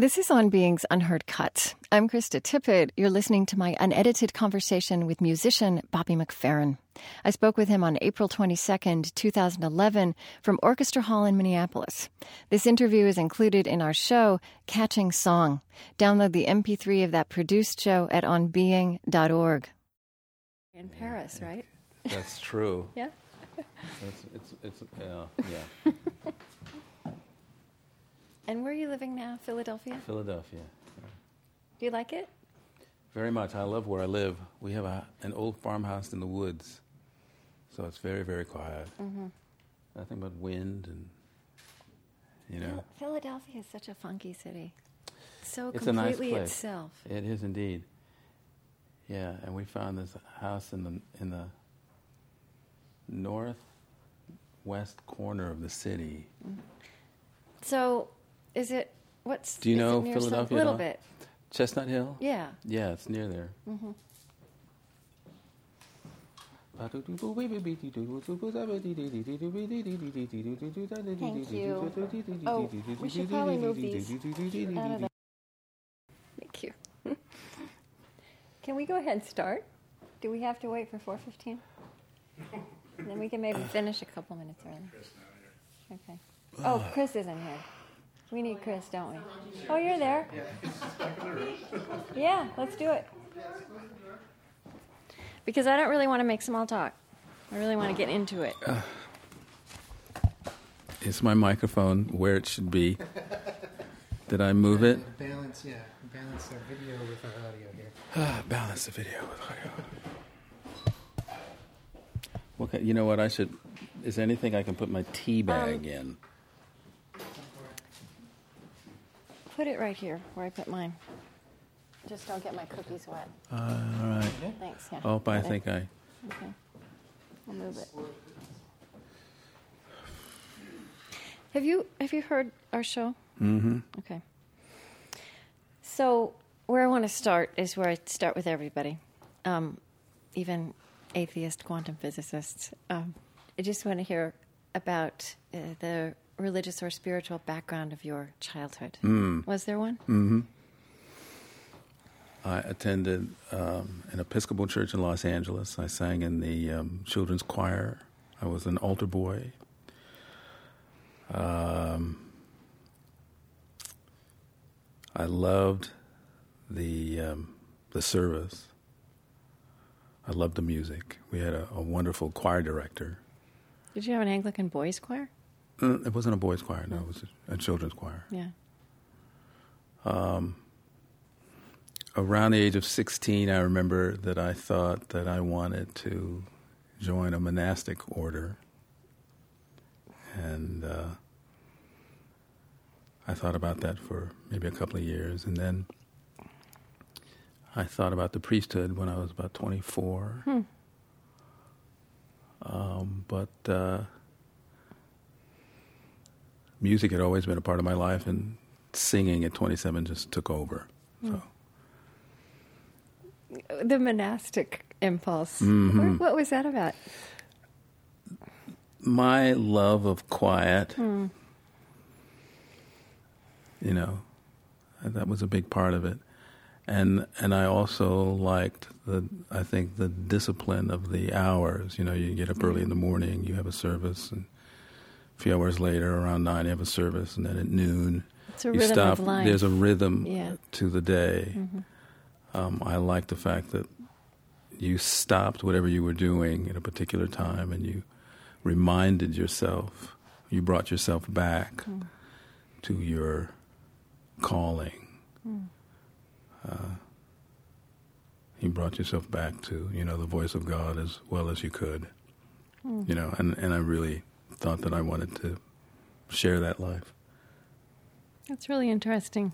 This is On Being's Unheard Cuts. I'm Krista Tippett. You're listening to my unedited conversation with musician Bobby McFerrin. I spoke with him on April 22nd, 2011, from Orchestra Hall in Minneapolis. This interview is included in our show, Catching Song. Download the MP3 of that produced show at onbeing.org. In Paris, right? That's true. Yeah. It's, it's, it's uh, yeah. And where are you living now? Philadelphia? Philadelphia. Do you like it? Very much. I love where I live. We have a, an old farmhouse in the woods, so it's very, very quiet. Mm-hmm. Nothing but wind and, you know. Philadelphia is such a funky city. So It's a nice completely place. itself. It is indeed. Yeah, and we found this house in the in the northwest corner of the city. So, is it what's? Do you know near some- Philadelphia A little bit. Chestnut Hill? Yeah. Yeah, it's near there. Mm-hmm. Thank you. Oh, we should probably move these out of the- Thank you. Can we go ahead and start? Do we have to wait for four fifteen? Then we can maybe finish a couple minutes early. Okay. Oh, Chris isn't here. We need Chris, don't we? Oh, you're there. Yeah, let's do it. Because I don't really want to make small talk. I really want to get into it. Is my microphone where it should be? Did I move it? Balance, yeah, balance our video with our audio here. Ah, balance the video with audio. Okay, you know what? I should. Is there anything I can put my tea bag in? Put it right here where I put mine. Just don't get my cookies wet. Uh, all right. Thanks. Yeah. Oh, I think I. Okay. I'll move it. Have you have you heard our show? Mm-hmm. Okay. So where I want to start is where I start with everybody, um, even atheist quantum physicists. Um, I just want to hear about uh, the religious or spiritual background of your childhood. Was there one? Mm-hmm. I attended um, an Episcopal church in Los Angeles. I sang in the um, children's choir. I was an altar boy. Um, I loved the um, the service. I loved the music. We had a, a wonderful choir director. Did you have an Anglican boys choir? Uh, it wasn't a boys' choir. No, it was a, a children's choir. Yeah. around the age of 16, I remember that I thought that I wanted to join a monastic order. And uh, I thought about that for maybe a couple of years. And then I thought about the priesthood when I was about 24. Um, but uh, music had always been a part of my life, and singing at 27 just took over. Hmm. So. The monastic impulse. Mhm. What, what was that about? my love of quiet, hmm. you know, that was a big part of it. And and I also liked the I think the discipline of the hours. You know, you get up early in hmm. the morning, you have a service, and a few hours later, around nine, you have a service, and then at noon, It's a you rhythm stop. There's a rhythm Yeah. to the day. Um, I like the fact that you stopped whatever you were doing at a particular time and you reminded yourself, you brought yourself back to your calling. Uh, you brought yourself back to, you know, the voice of God as well as you could. You know, and, and I really thought that I wanted to share that life. That's really interesting.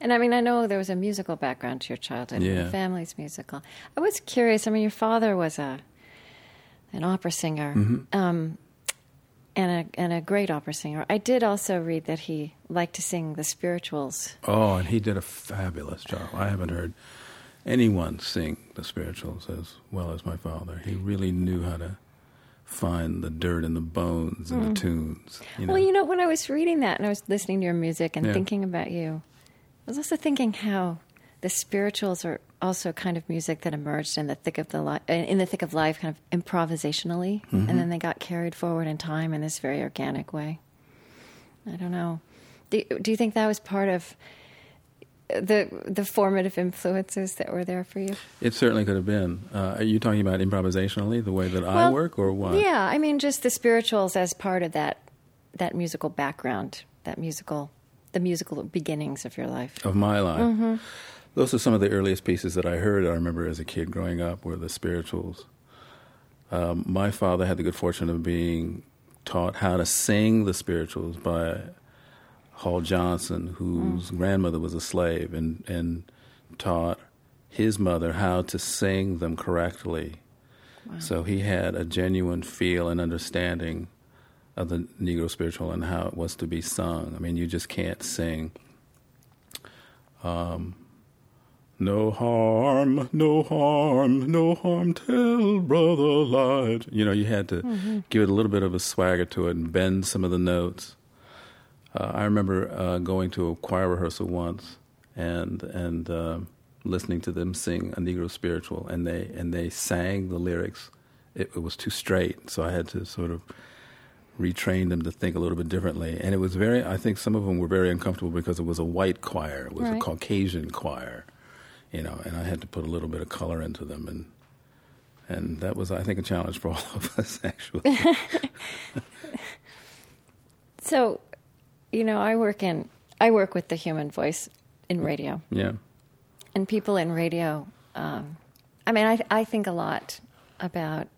And I mean, I know there was a musical background to your childhood. Yeah. Your family's musical. I was curious. I mean, your father was a an opera singer, Mm-hmm. um, and a and a great opera singer. I did also read that he liked to sing the spirituals. Oh, and he did a fabulous job. I haven't heard anyone sing the spirituals as well as my father. He really knew how to find the dirt and the bones and the tunes. You know? Well, you know, when I was reading that and I was listening to your music and Yeah. thinking about you, I was also thinking how the spirituals are also kind of music that emerged in the thick of the li- in the thick of life, kind of improvisationally, Mm-hmm. and then they got carried forward in time in this very organic way. I don't know. Do, do you think that was part of the the formative influences that were there for you? It certainly could have been. Uh, are you talking about improvisationally, the way that I work, or what? Yeah, I mean, just the spirituals as part of that that musical background, that musical, the musical beginnings of your life. Of my life. Mm-hmm. Those are some of the earliest pieces that I heard. I remember as a kid growing up were the spirituals. Um, my father had the good fortune of being taught how to sing the spirituals by Hall Johnson, whose grandmother was a slave, and, and taught his mother how to sing them correctly. So he had a genuine feel and understanding of the Negro spiritual and how it was to be sung. I mean, you just can't sing. Um, no harm, no harm, no harm, tell brother light. You know, you had to give it a little bit of a swagger to it and bend some of the notes. Uh, I remember uh, going to a choir rehearsal once and and uh, listening to them sing a Negro spiritual, and they and they sang the lyrics. It, it was too straight, so I had to sort of retrain them to think a little bit differently. And it was very, I think some of them were very uncomfortable because it was a white choir, it was Right. a Caucasian choir, you know, and I had to put a little bit of color into them, and and that was, I think, a challenge for all of us actually. So, you know, I work in I work with the human voice in radio, yeah, and people in radio. Um, I mean, I I think a lot about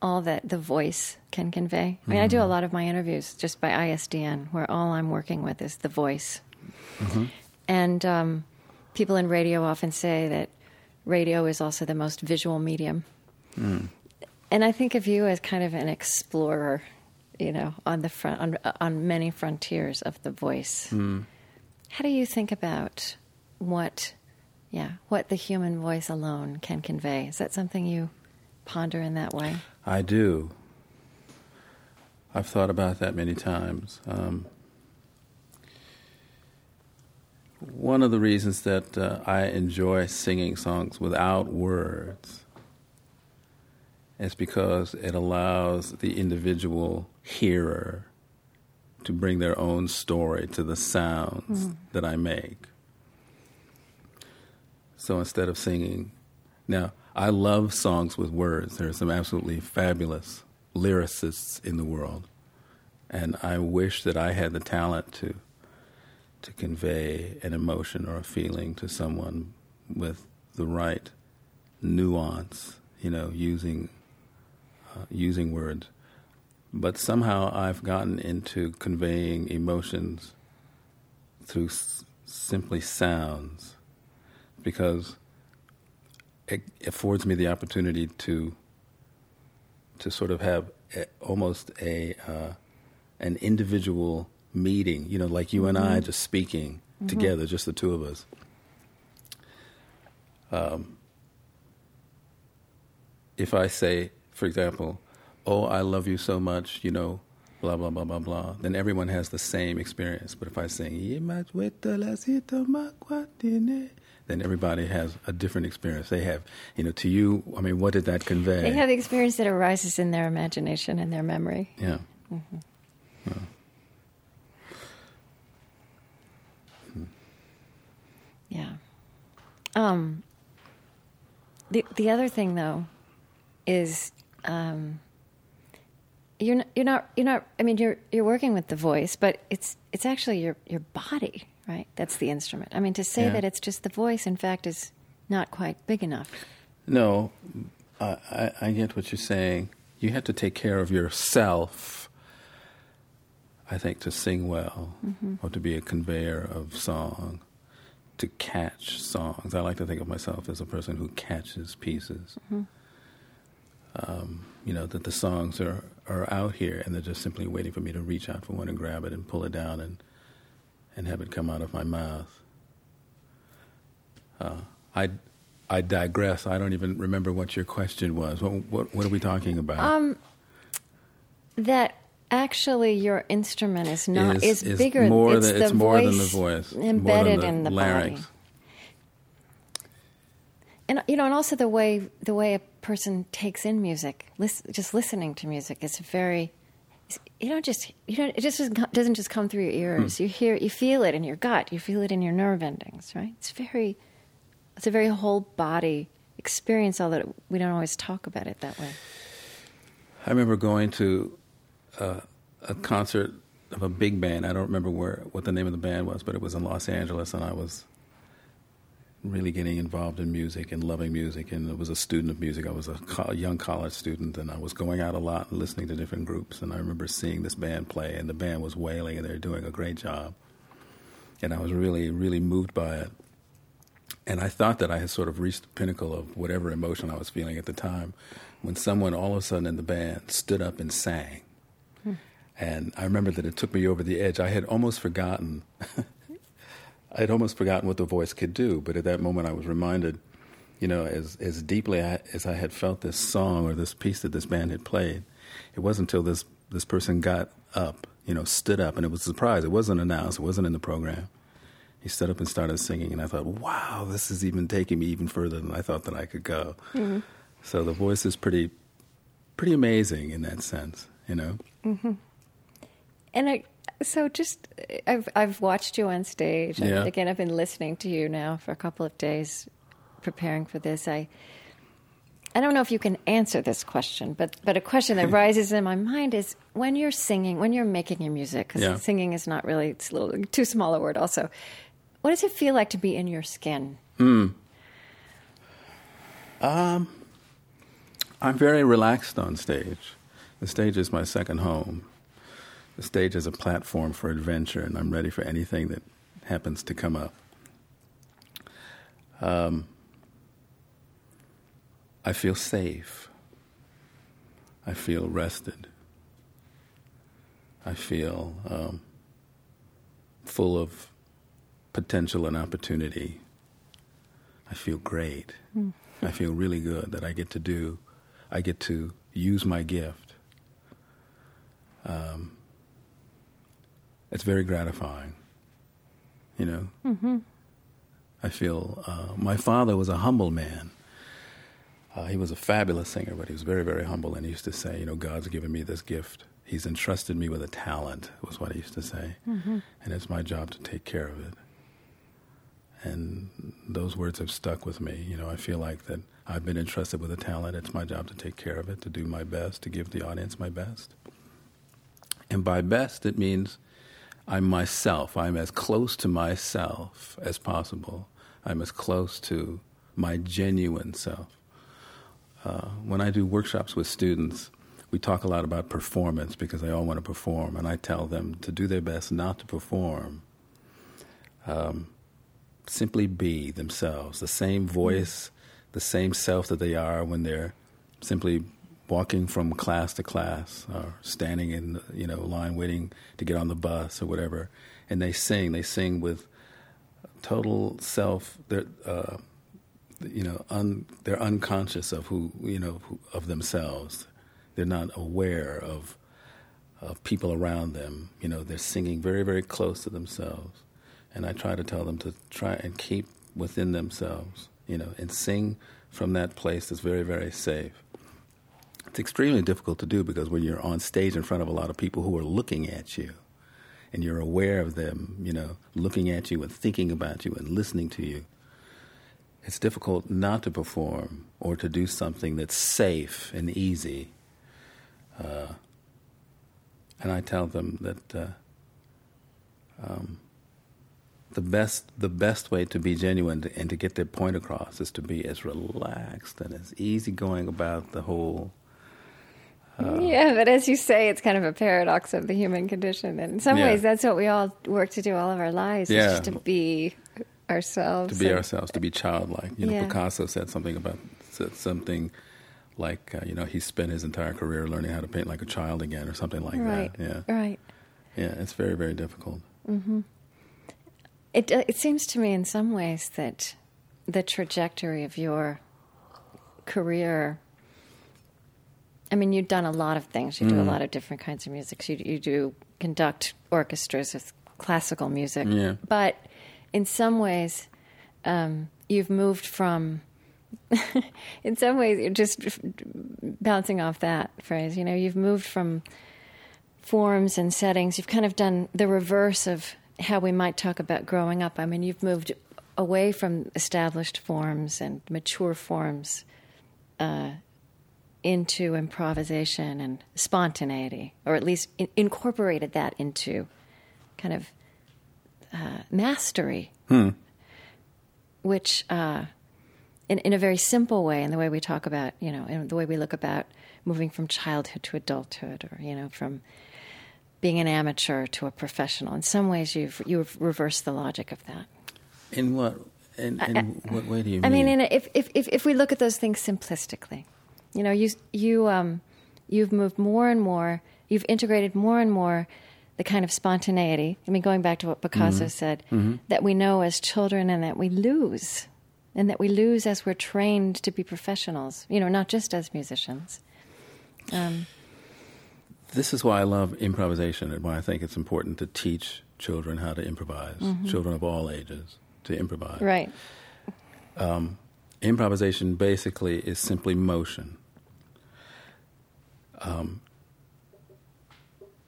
all that the voice can convey. I mean, I do a lot of my interviews just by ISDN, where all I'm working with is the voice. And um, people in radio often say that radio is also the most visual medium. And I think of you as kind of an explorer, you know, on the front on, on many frontiers of the voice. How do you think about what, yeah, what the human voice alone can convey? Is that something you ponder in that way? I do. I've thought about that many times. Um, one of the reasons that uh, I enjoy singing songs without words is because it allows the individual hearer to bring their own story to the sounds that I make. So instead of singing, now I love songs with words. There are some absolutely fabulous lyricists in the world, and I wish that I had the talent to to convey an emotion or a feeling to someone with the right nuance. You know, using uh, using words. But somehow I've gotten into conveying emotions through s- simply sounds. Because it affords me the opportunity to to sort of have a, almost a uh, an individual meeting, you know, like you and I just speaking together, just the two of us. Um, if I say, for example, "Oh, I love you so much," you know, blah blah blah blah blah, then everyone has the same experience. But if I sing, "Ye machueta la cita macuatine," then everybody has a different experience. They have, you know, to you, I mean, what did that convey? They have the experience that arises in their imagination and their memory. yeah. Yeah. Um, the the other thing though is um, you're not, you're not you're not. I mean, you're you're working with the voice, but it's it's actually your your body, right? That's the instrument. I mean, to say Yeah. that it's just the voice, in fact, is not quite big enough. No, I, I, I get what you're saying. You have to take care of yourself, I think, to sing well or to be a conveyor of song, to catch songs. I like to think of myself as a person who catches pieces. Um, you know, that the songs are, are out here and they're just simply waiting for me to reach out for one and grab it and pull it down and, and have it come out of my mouth. Uh, I, I digress. I don't even remember what your question was. What, what, what are we talking about? Um, that actually your instrument is not is, is, is bigger. more it's than the it's more than the voice, more than embedded the in the larynx. body. And you know, and also the way the way a person takes in music, lis- just listening to music is very. You don't just you don't. It just doesn't just come through your ears. Hmm. You hear, you feel it in your gut. You feel it in your nerve endings. Right? It's very, it's a very whole body experience. Although we don't always talk about it that way. I remember going to uh, a concert of a big band. I don't remember where what the name of the band was, but it was in Los Angeles, and I was really getting involved in music and loving music. And I was a student of music. I was a, co- young college student, and I was going out a lot and listening to different groups. And I remember seeing this band play, and the band was wailing, and they were doing a great job. And I was really, really moved by it. And I thought that I had sort of reached the pinnacle of whatever emotion I was feeling at the time when someone all of a sudden in the band stood up and sang. Hmm. And I remember that it took me over the edge. I had almost forgotten, I had almost forgotten what the voice could do. But at that moment, I was reminded, you know, as, as deeply I, as I had felt this song or this piece that this band had played, it wasn't until this, this person got up, you know, stood up, and it was a surprise. It wasn't announced, it wasn't in the program. He stood up and started singing, and I thought, wow, this is even taking me even further than I thought that I could go. Mm-hmm. So the voice is pretty, pretty amazing in that sense, you know. Mm-hmm. And I, so just I've I've watched you on stage. Yeah. Again, I've been listening to you now for a couple of days, preparing for this. I I don't know if you can answer this question, but but a question that rises in my mind is when you're singing, when you're making your music, because Yeah. singing is not really it's a little too small a word. Also, what does it feel like to be in your skin? Mm. Um, I'm very relaxed on stage. The stage is my second home. The stage is a platform for adventure, and I'm ready for anything that happens to come up. Um, I feel safe. I feel rested. I feel um, full of potential and opportunity. I feel great. I feel really good that I get to do, I get to use my gift. Um, it's very gratifying, you know. Mm-hmm. I feel uh, my father was a humble man. Uh, he was a fabulous singer, but he was very, very humble. And he used to say, you know, God's given me this gift. He's entrusted me with a talent, was what he used to say. And it's my job to take care of it. And those words have stuck with me. You know, I feel like that I've been entrusted with a talent. It's my job to take care of it, to do my best, to give the audience my best. And by best, it means I'm myself. I'm as close to myself as possible. I'm as close to my genuine self. Uh, when I do workshops with students, we talk a lot about performance because they all want to perform, and I tell them to do their best not to perform. Um, simply be themselves, the same voice, the same self that they are when they're simply walking from class to class or standing in you know line waiting to get on the bus or whatever, and they sing. They sing with total self. They're uh, you know un, they're unconscious of who you know who, of themselves. They're not aware of of people around them. You know, they're singing very very close to themselves, and I try to tell them to try and keep within themselves. You know, and sing from that place that's very very safe. It's extremely difficult to do because when you're on stage in front of a lot of people who are looking at you and you're aware of them, you know, looking at you and thinking about you and listening to you, it's difficult not to perform or to do something that's safe and easy. Uh, and I tell them that uh, um, the best the best way to be genuine to, and to get their point across is to be as relaxed and as easygoing about the whole yeah, but as you say, it's kind of a paradox of the human condition. And in some Yeah. ways, that's what we all work to do all of our lives, is Yeah. just to be ourselves. to be and- ourselves, to be childlike. You know, Yeah. Picasso said something about said something like uh, you know he spent his entire career learning how to paint like a child again, or something like Right. that. Yeah, Right. yeah, it's very very difficult. It, uh, it seems to me in some ways that the trajectory of your career I mean, you've done a lot of things. You do a lot of different kinds of music. You, you do conduct orchestras with classical music. Yeah. But in some ways, um, you've moved from. in some ways, you're just bouncing off that phrase. You know, you've moved from forms and settings. You've kind of done the reverse of how we might talk about growing up. I mean, you've moved away from established forms and mature forms uh, into improvisation and spontaneity, or at least in- incorporated that into kind of uh, mastery, which, uh, in, in a very simple way, in the way we talk about, you know, in the way we look about moving from childhood to adulthood, or you know, from being an amateur to a professional. In some ways, you've you've reversed the logic of that. In what? In, in what way do you I mean? mean, in a, if, if if if we look at those things simplistically, you know, you you um, you've moved more and more. You've integrated more and more the kind of spontaneity. I mean, going back to what Picasso said, that we know as children and that we lose, and that we lose as we're trained to be professionals. You know, not just as musicians. Um, this is why I love improvisation and why I think it's important to teach children how to improvise, children of all ages to improvise. right. Improvisation basically is simply motion. Um,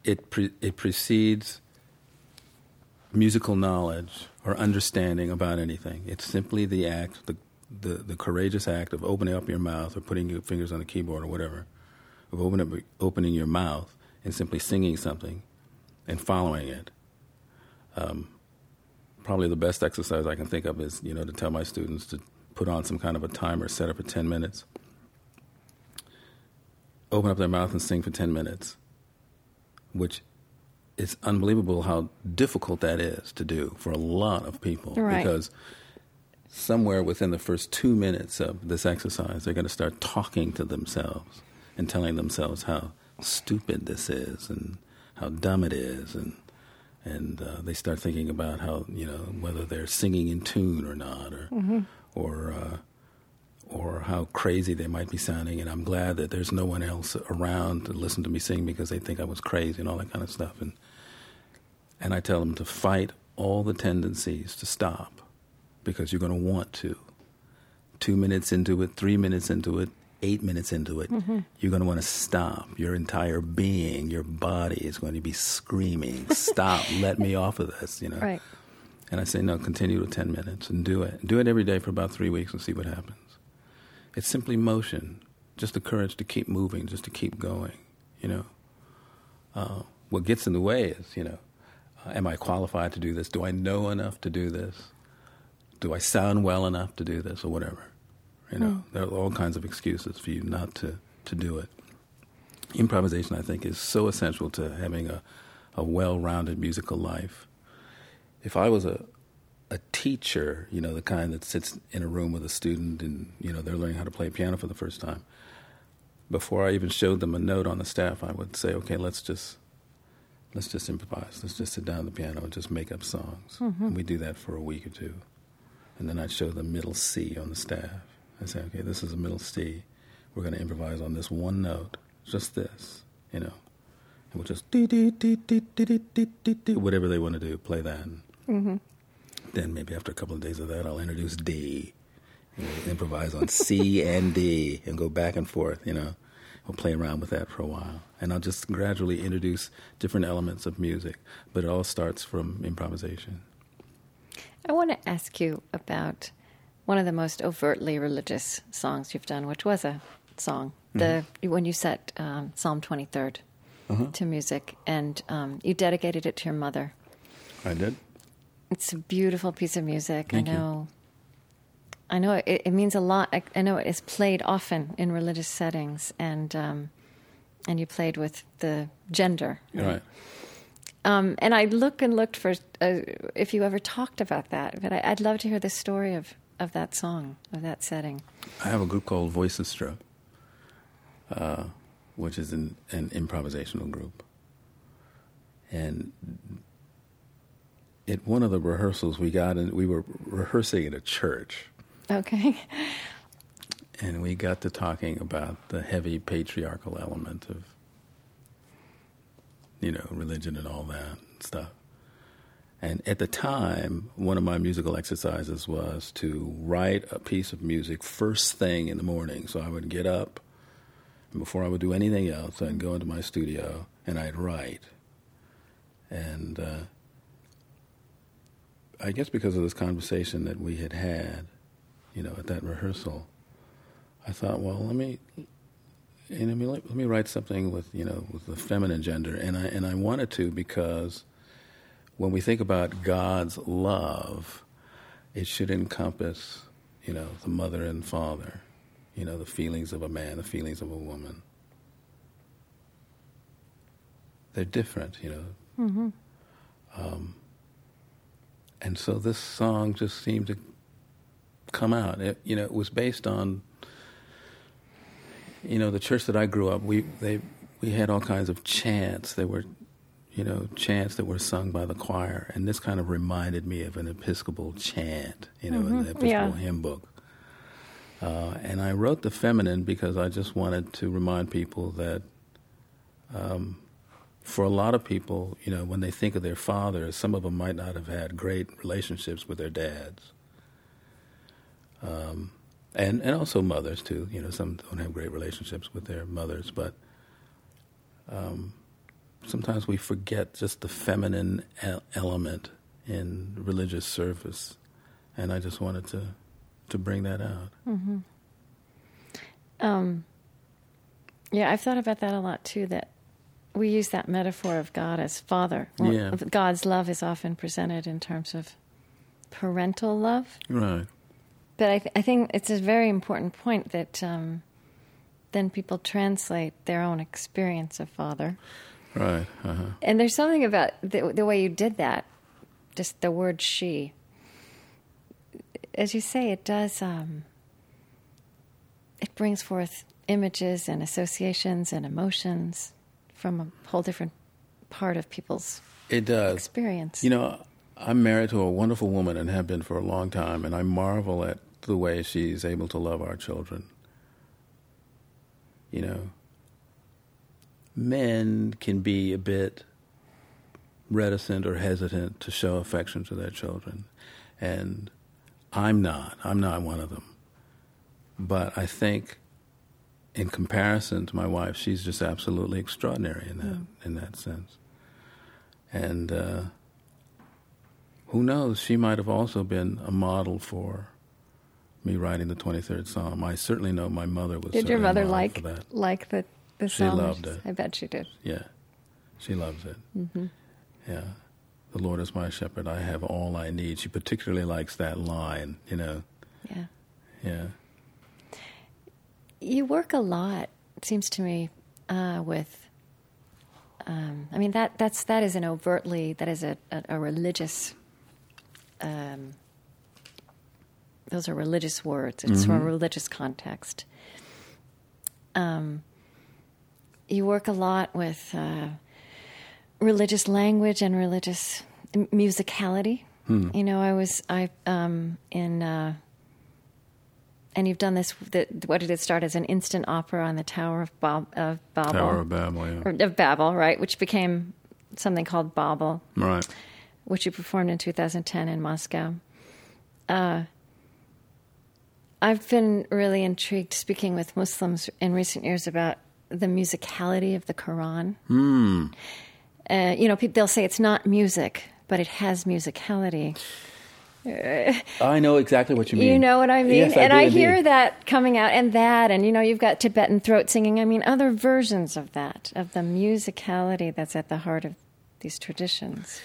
it pre- it precedes musical knowledge or understanding about anything. It's simply the act, the, the the courageous act of opening up your mouth or putting your fingers on the keyboard or whatever, of opening opening your mouth and simply singing something and following it. Um, probably the best exercise I can think of is you know to tell my students to put on some kind of a timer, set it for ten minutes, open up their mouth and sing for ten minutes, which it's unbelievable how difficult that is to do for a lot of people. Right. because somewhere within the first two minutes of this exercise, they're going to start talking to themselves and telling themselves how stupid this is and how dumb it is, and and uh, they start thinking about how you know whether they're singing in tune or not, or or uh, or how crazy they might be sounding. And I'm glad that there's no one else around to listen to me sing because they think I was crazy and all that kind of stuff. And and I tell them to fight all the tendencies to stop because you're going to want to. Two minutes into it, three minutes into it, eight minutes into it, you're going to want to stop. Your entire being, your body is going to be screaming, "Stop! let me off of this!" You know. Right. And I say, no, continue to 10 minutes and do it. Do it every day for about three weeks and see what happens. It's simply motion, just the courage to keep moving, just to keep going, you know. Uh, what gets in the way is, you know, uh, am I qualified to do this? Do I know enough to do this? Do I sound well enough to do this or whatever? You know, there are all kinds of excuses for you not to, to do it. Improvisation, I think, is so essential to having a, a well rounded musical life if I was a a teacher, you know, the kind that sits in a room with a student and you know they're learning how to play piano for the first time. Before I even showed them a note on the staff, I would say, "Okay, let's just let's just improvise. Let's just sit down at the piano and just make up songs." Mm-hmm. And we do that for a week or two, and then I'd show the middle C on the staff. I say, "Okay, this is a middle C. We're going to improvise on this one note, just this, you know." And we'll just dee dee dee dee dee dee dee whatever they want to do, play that. And, then maybe after a couple of days of that, I'll introduce D. And we'll improvise on C and D and go back and forth, you know. We'll play around with that for a while. And I'll just gradually introduce different elements of music. But it all starts from improvisation. I want to ask you about one of the most overtly religious songs you've done, which was a song. The when you set um, Psalm twenty to music, and um, you dedicated it to your mother. I did? It's a beautiful piece of music. Thank I you. know. I know it, it means a lot. I, I know it is played often in religious settings, and um, and you played with the gender. You're right. Um, and I look and looked for uh, if you ever talked about that, but I, I'd love to hear the story of, of that song, of that setting. I have a group called Voicestra, uh, which is an, an improvisational group. And at one of the rehearsals we got in, we were rehearsing at a church. Okay. and we got to talking about the heavy patriarchal element of, you know, religion and all that stuff. And at the time, one of my musical exercises was to write a piece of music first thing in the morning. So I would get up, and before I would do anything else, I'd go into my studio and I'd write. And uh, I guess because of this conversation that we had had, you know, at that rehearsal, I thought, well, let me, you know, let, let me write something with, you know, with the feminine gender, and I and I wanted to because when we think about God's love, it should encompass, you know, the mother and father, you know, the feelings of a man, the feelings of a woman. They're different, you know. Mm-hmm. Um, and so this song just seemed to come out. It, you know, it was based on, you know, the church that I grew up. We they we had all kinds of chants. There were, you know, chants that were sung by the choir, and this kind of reminded me of an Episcopal chant. You know, Mm-hmm. in the Episcopal Yeah. hymn book. Uh, and I wrote the feminine because I just wanted to remind people that um, for a lot of people, you know, when they think of their fathers, some of them might not have had great relationships with their dads. Um, and, and also mothers, too. You know, some don't have great relationships with their mothers, but um, sometimes we forget just the feminine element in religious service. And I just wanted to, to bring that out. Um, yeah, I've thought about that a lot too. That we use that metaphor of God as Father. Well, Yeah. God's love is often presented in terms of parental love, Right. but I, th- I think it's a very important point that um, then people translate their own experience of Father. Right. Uh-huh. And there's something about the, the way you did that, just the word she. As you say, it does, um, it brings forth images and associations and emotions from a whole different part of people's It does. experience. You know, I'm married to a wonderful woman and have been for a long time, and I marvel at the way she's able to love our children. You know, men can be a bit reticent or hesitant to show affection to their children, and I'm not. I'm not one of them. But I think, in comparison to my wife, she's just absolutely extraordinary in that in that sense. And uh, who knows? She might have also been a model for me writing the 23rd Psalm. I certainly know my mother was. did your mother like that? like the the She psalm? loved it. I bet she did. Yeah, she loves it. Mm-hmm. Yeah, the Lord is my shepherd; I have all I need. She particularly likes that line. You know, Yeah. yeah, You work a lot, it seems to me, uh, with. Um, I mean that that's that is an overtly that is a a, a religious. Um, those are religious words. It's from a religious context. Um, you work a lot with uh, religious language and religious musicality. You know, I was I um, in. Uh, and you've done this. The, what did it start as an instant opera on the Tower of, Bob, of Babel, Tower of Babel. Yeah, or of Babel, right? Which became something called Bobble, right. which you performed in 2010 in Moscow. Uh, I've been really intrigued speaking with Muslims in recent years about the musicality of the Quran. Hmm. Uh, you know, people, they'll say it's not music, but it has musicality. I know exactly what you mean. You know what I mean? Yes, I and do I indeed. hear that coming out, and that, and you know, you've got Tibetan throat singing. I mean, other versions of that, of the musicality that's at the heart of these traditions.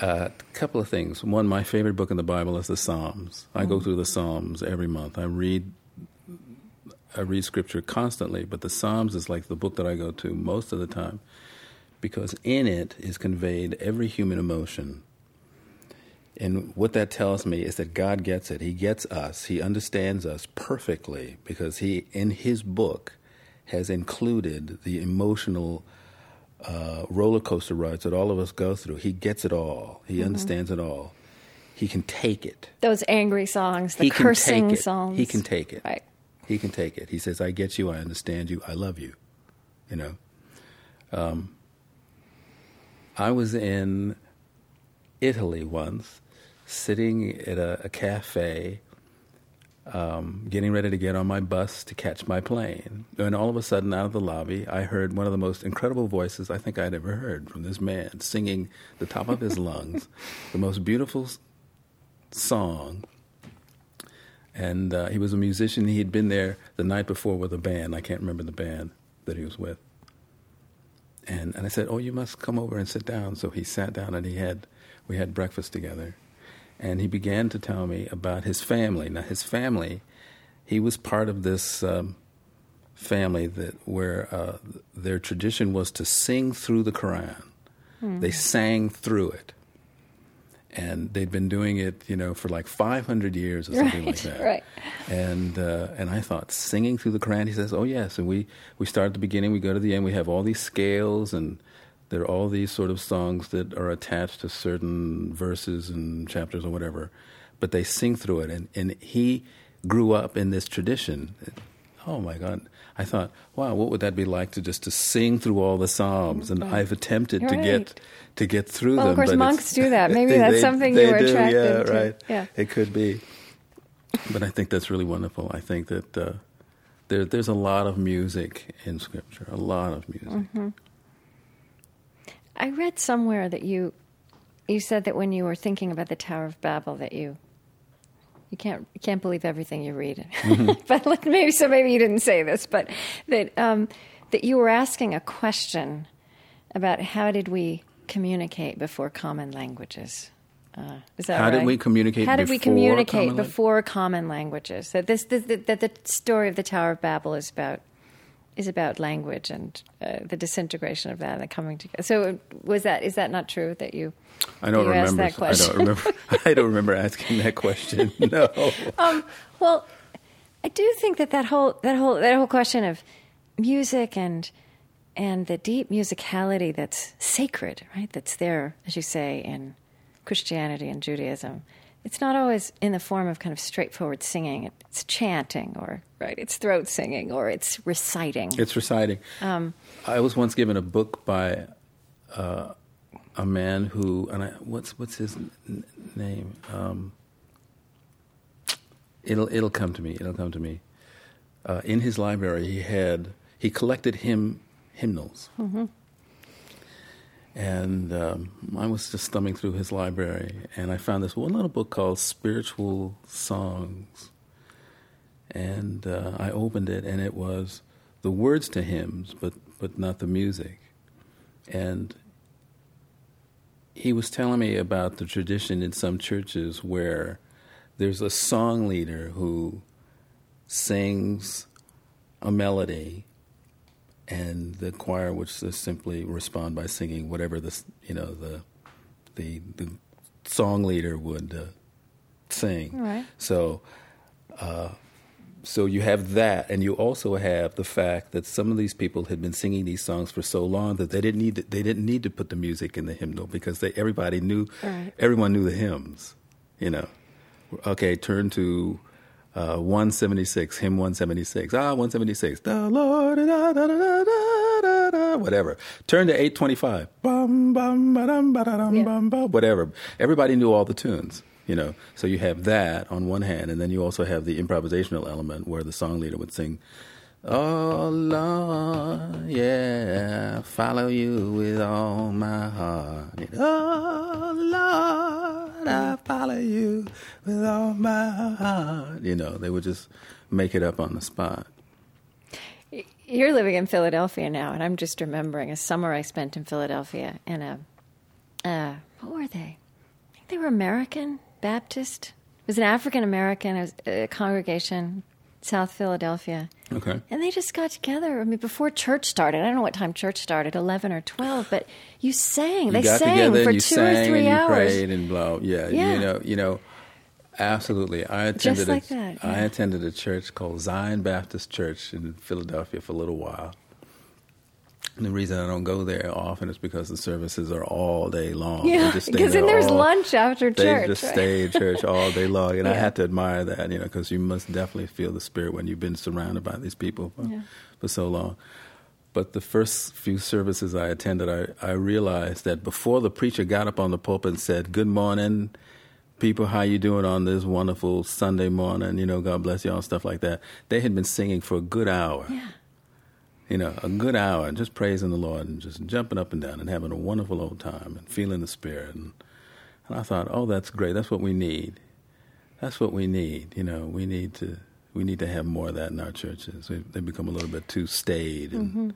A Uh, couple of things. One, my favorite book in the Bible is the Psalms. I go through the Psalms every month. I read I read scripture constantly, but the Psalms is like the book that I go to most of the time because in it is conveyed every human emotion. And what that tells me is that God gets it. He gets us. He understands us perfectly because he in his book has included the emotional uh, roller coaster rides that all of us go through. He gets it all. He understands it all. He can take it. Those angry songs, the He cursing songs. He can take it. Right. He can take it. He says, I get you, I understand you, I love you. You know? Um, I was in Italy once, sitting at a, a cafe, um, getting ready to get on my bus to catch my plane. And all of a sudden, out of the lobby, I heard one of the most incredible voices I think I'd ever heard from this man singing the top of his lungs, the most beautiful song. And uh, he was a musician. He had been there the night before with a band. I can't remember the band that he was with. And, and I said, Oh, you must come over and sit down. So he sat down and he had, we had breakfast together. And he began to tell me about his family. Now, his family, he was part of this um, family that where uh, their tradition was to sing through the Quran. Mm. They sang through it and they'd been doing it, you know, for like 500 years or something right, like that. Right. And uh, and I thought singing through the Quran. He says, "Oh yes." And we we start at the beginning, we go to the end. We have all these scales, and there are all these sort of songs that are attached to certain verses and chapters or whatever. But they sing through it, and and he grew up in this tradition. Oh my God! I thought, wow, what would that be like to just to sing through all the psalms? And I've attempted You're to right. get to get through Well, them. of course, monks do that. Maybe they- that's something they you were do, attracted yeah, to. Right. Yeah. It could be. But I think that's really wonderful. I think that uh, there, there's a lot of music in Scripture. A lot of music. Mm-hmm. I read somewhere that you you said that when you were thinking about the Tower of Babel that you you can't you can't believe everything you read. but like, maybe so maybe you didn't say this, but that um, that you were asking a question about how did we communicate before common languages. Uh, is that How did we communicate How did we communicate common before common languages? That this, this that, that the story of the Tower of Babel is about is about language and uh, the disintegration of that and the coming together. So was that is that not true that you? I don't you asked remember. that question? I don't remember. I don't remember asking that question. No. Um, well, I do think that that whole that whole that whole question of music and and the deep musicality that's sacred, right? That's there, as you say, in Christianity and Judaism. It's not always in the form of kind of straightforward singing. It's chanting, or right? It's throat singing, or it's reciting. It's reciting. Um, I was once given a book by uh, a man who, and I, what's what's his n- name? Um, it'll it'll come to me. It'll come to me. Uh, in his library, he had he collected hymn hymnals, and um, I was just thumbing through his library, and I found this one little book called Spiritual Songs. And uh, I opened it, and it was the words to hymns, but but not the music. And he was telling me about the tradition in some churches where there's a song leader who sings a melody, and the choir would just simply respond by singing whatever the you know the the the song leader would uh, sing. Right. So. Uh, so you have that, and you also have the fact that some of these people had been singing these songs for so long that they didn't need to, they didn't need to put the music in the hymnal because they, everybody knew Right. everyone knew the hymns. You know, okay, turn to uh, 176, hymn 176. Ah, 176. The Lord, da, da, da, da, da, da, whatever. Turn to 825. Bum, bum, ba-dum, ba-da-dum, Yeah. bum, bum, whatever. Everybody knew all the tunes. You know, so you have that on one hand, and then you also have the improvisational element where the song leader would sing, "Oh Lord, yeah, I follow you with all my heart. Oh Lord, I follow you with all my heart." You know, they would just make it up on the spot. You're living in Philadelphia now, and I'm just remembering a summer I spent in Philadelphia in a, uh, what were they? I think they were American Baptist. It was an African American it congregation, South Philadelphia. Okay. And they just got together. I mean, before church started, I don't know what time church started, 11 or 12, but you sang. You they sang for you two sang or three and you hours. prayed and blah. Yeah, Yeah. you know, you know, absolutely. I attended Just like a, that, I attended a church called Zion Baptist Church in Philadelphia for a little while, the reason I don't go there often is because the services are all day long. Yeah, because then there's all, lunch after church. they just right? stay in church all day long, and I Yeah. had to admire that, you know, because you must definitely feel the spirit when you've been surrounded by these people for, Yeah. for so long. But the first few services I attended, I, I realized that before the preacher got up on the pulpit and said, "Good morning, people, how you doing on this wonderful Sunday morning? You know, God bless y'all, stuff like that." They had been singing for a good hour Yeah. You know, a good hour just praising the Lord and just jumping up and down and having a wonderful old time and feeling the Spirit. And, and I thought, oh, that's great. That's what we need. That's what we need. You know, we need to we need to have more of that in our churches. They, they become a little bit too staid and,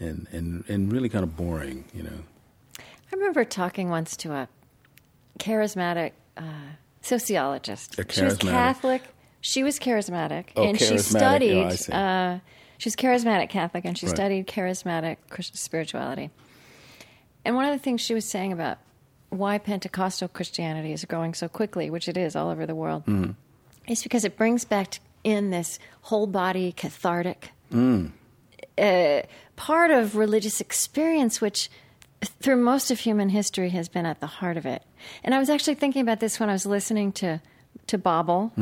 and and and really kind of boring. You know. I remember talking once to a charismatic uh, sociologist. A She was charismatic. Catholic. She was charismatic, Oh, and she studied. Oh, see. uh, she's charismatic Catholic, and she Right. studied charismatic spirituality. And one of the things she was saying about why Pentecostal Christianity is growing so quickly, which it is all over the world, Mm-hmm. is because it brings back in this whole body cathartic Mm. uh, part of religious experience, which through most of human history has been at the heart of it. And I was actually thinking about this when I was listening to to Bobble,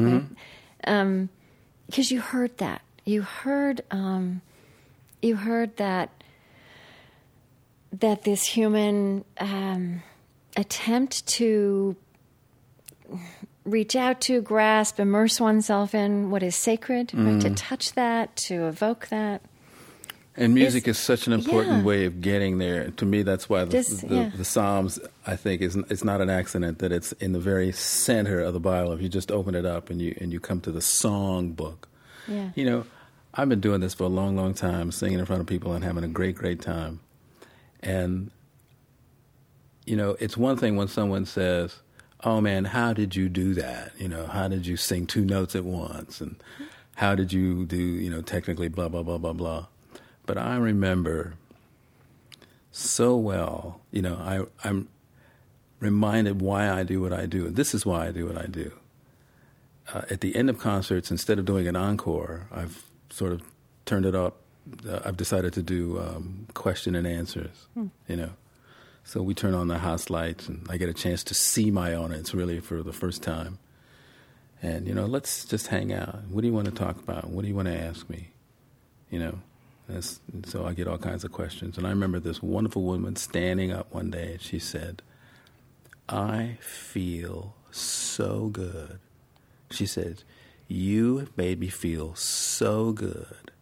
because you heard that. You heard um, you heard that that this human um, attempt to reach out to, grasp, immerse oneself in what is sacred, right? to touch that, to evoke that. And music It's- is such an important yeah. way of getting there. To me, that's why the, Just- the, yeah. the Psalms, I think, is it's not an accident that it's in the very center of the Bible. If you just open it up and you and you come to the song book, Yeah. you know, I've been doing this for a long, long time, singing in front of people and having a great, great time. And you know, it's one thing when someone says, "Oh man, how did you do that? You know, how did you sing two notes at once?" and how did you do, you know, technically blah blah blah blah blah. But I remember so well, you know, I, I'm reminded why I do what I do. And this is why I do what I do. Uh, at the end of concerts, instead of doing an encore, I've sort of turned it up. Uh, I've decided to do um, question and answers, you know. So we turn on the house lights, and I get a chance to see my audience really for the first time. And, you know, let's just hang out. What do you want to talk about? What do you want to ask me? You know, that's, so I get all kinds of questions. And I remember this wonderful woman standing up one day and she said, I feel so good. She said, You made me feel so good.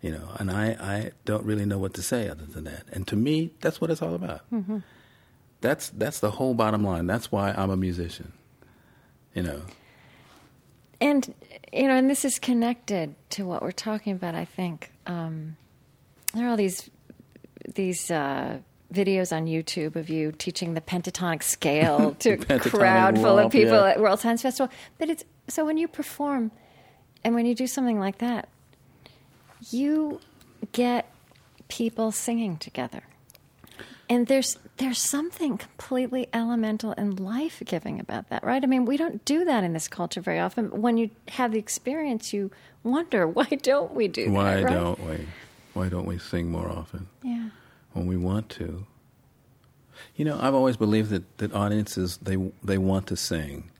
You know, and I, I don't really know what to say other than that. And to me, that's what it's all about. That's that's the whole bottom line. That's why I'm a musician. You know. And you know, and this is connected to what we're talking about. I think um, there are all these these uh, videos on YouTube of you teaching the pentatonic scale to Pentatonic crowd full of people yeah. at World Science Festival. But it's so when you perform and when you do something like that, you get people singing together. And there's there's something completely elemental and life giving about that, right? I mean, we don't do that in this culture very often. When you have the experience, you wonder why don't we do Why that? right? don't we? Why don't we sing more often Yeah. when we want to? You know, I've always believed that, that audiences they they want to sing,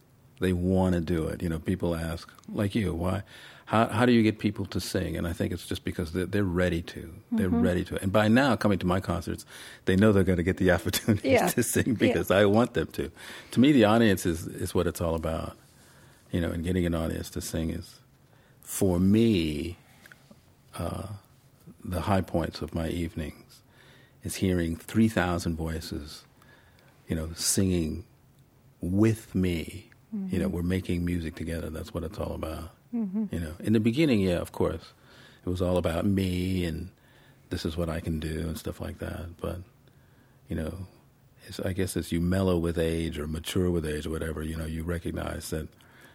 they want to do it. You know, people ask like you, why? How how do you get people to sing? And I think it's just because they're, they're ready to. They're Mm-hmm. ready to. And by now, coming to my concerts, they know they're going to get the opportunity Yeah. to sing Yeah. because I want them to. To me, the audience is is what it's all about. You know, and getting an audience to sing is, for me, the high points of my evenings is hearing 3,000 voices, you know, singing with me. Mm-hmm. You know, we're making music together. That's what it's all about. Mm-hmm. You know, in the beginning, yeah, of course, it was all about me and this is what I can do and stuff like that. But, you know, it's, I guess as you mellow with age or mature with age or whatever, you know, you recognize that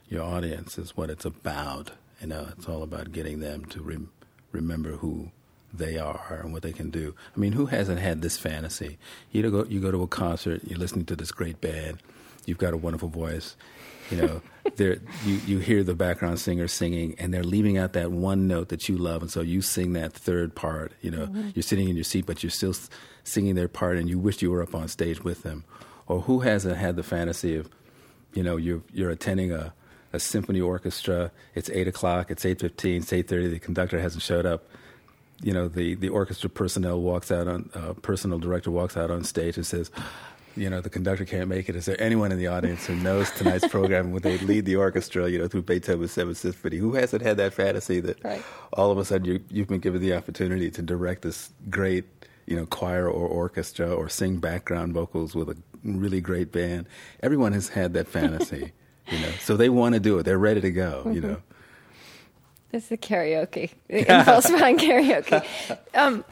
your audience is what it's about. You know, it's all about getting them to rem- remember who they are and what they can do. I mean, who hasn't had this fantasy? You go, you go to a concert, you're listening to this great band, you've got a wonderful voice, You know, you you hear the background singer singing, and they're leaving out that one note that you love, and so you sing that third part. You know, mm-hmm. you're sitting in your seat, but you're still singing their part, and you wish you were up on stage with them. Or who hasn't had the fantasy of, you know, you're you're attending a a symphony orchestra. It's eight o'clock. It's eight fifteen. It's eight thirty. The conductor hasn't showed up. You know, the the orchestra personnel walks out on uh, personnel director walks out on stage and says, you know, the conductor can't make it. Is there anyone in the audience who knows tonight's program when they lead the orchestra, you know, through Beethoven's Seventh Symphony? Who hasn't had that fantasy that right. all of a sudden you, you've been given the opportunity to direct this great, you know, choir or orchestra or sing background vocals with a really great band? Everyone has had that fantasy, you know, so they want to do it. They're ready to go, mm-hmm. you know. This is the karaoke, impulse behind karaoke. Um,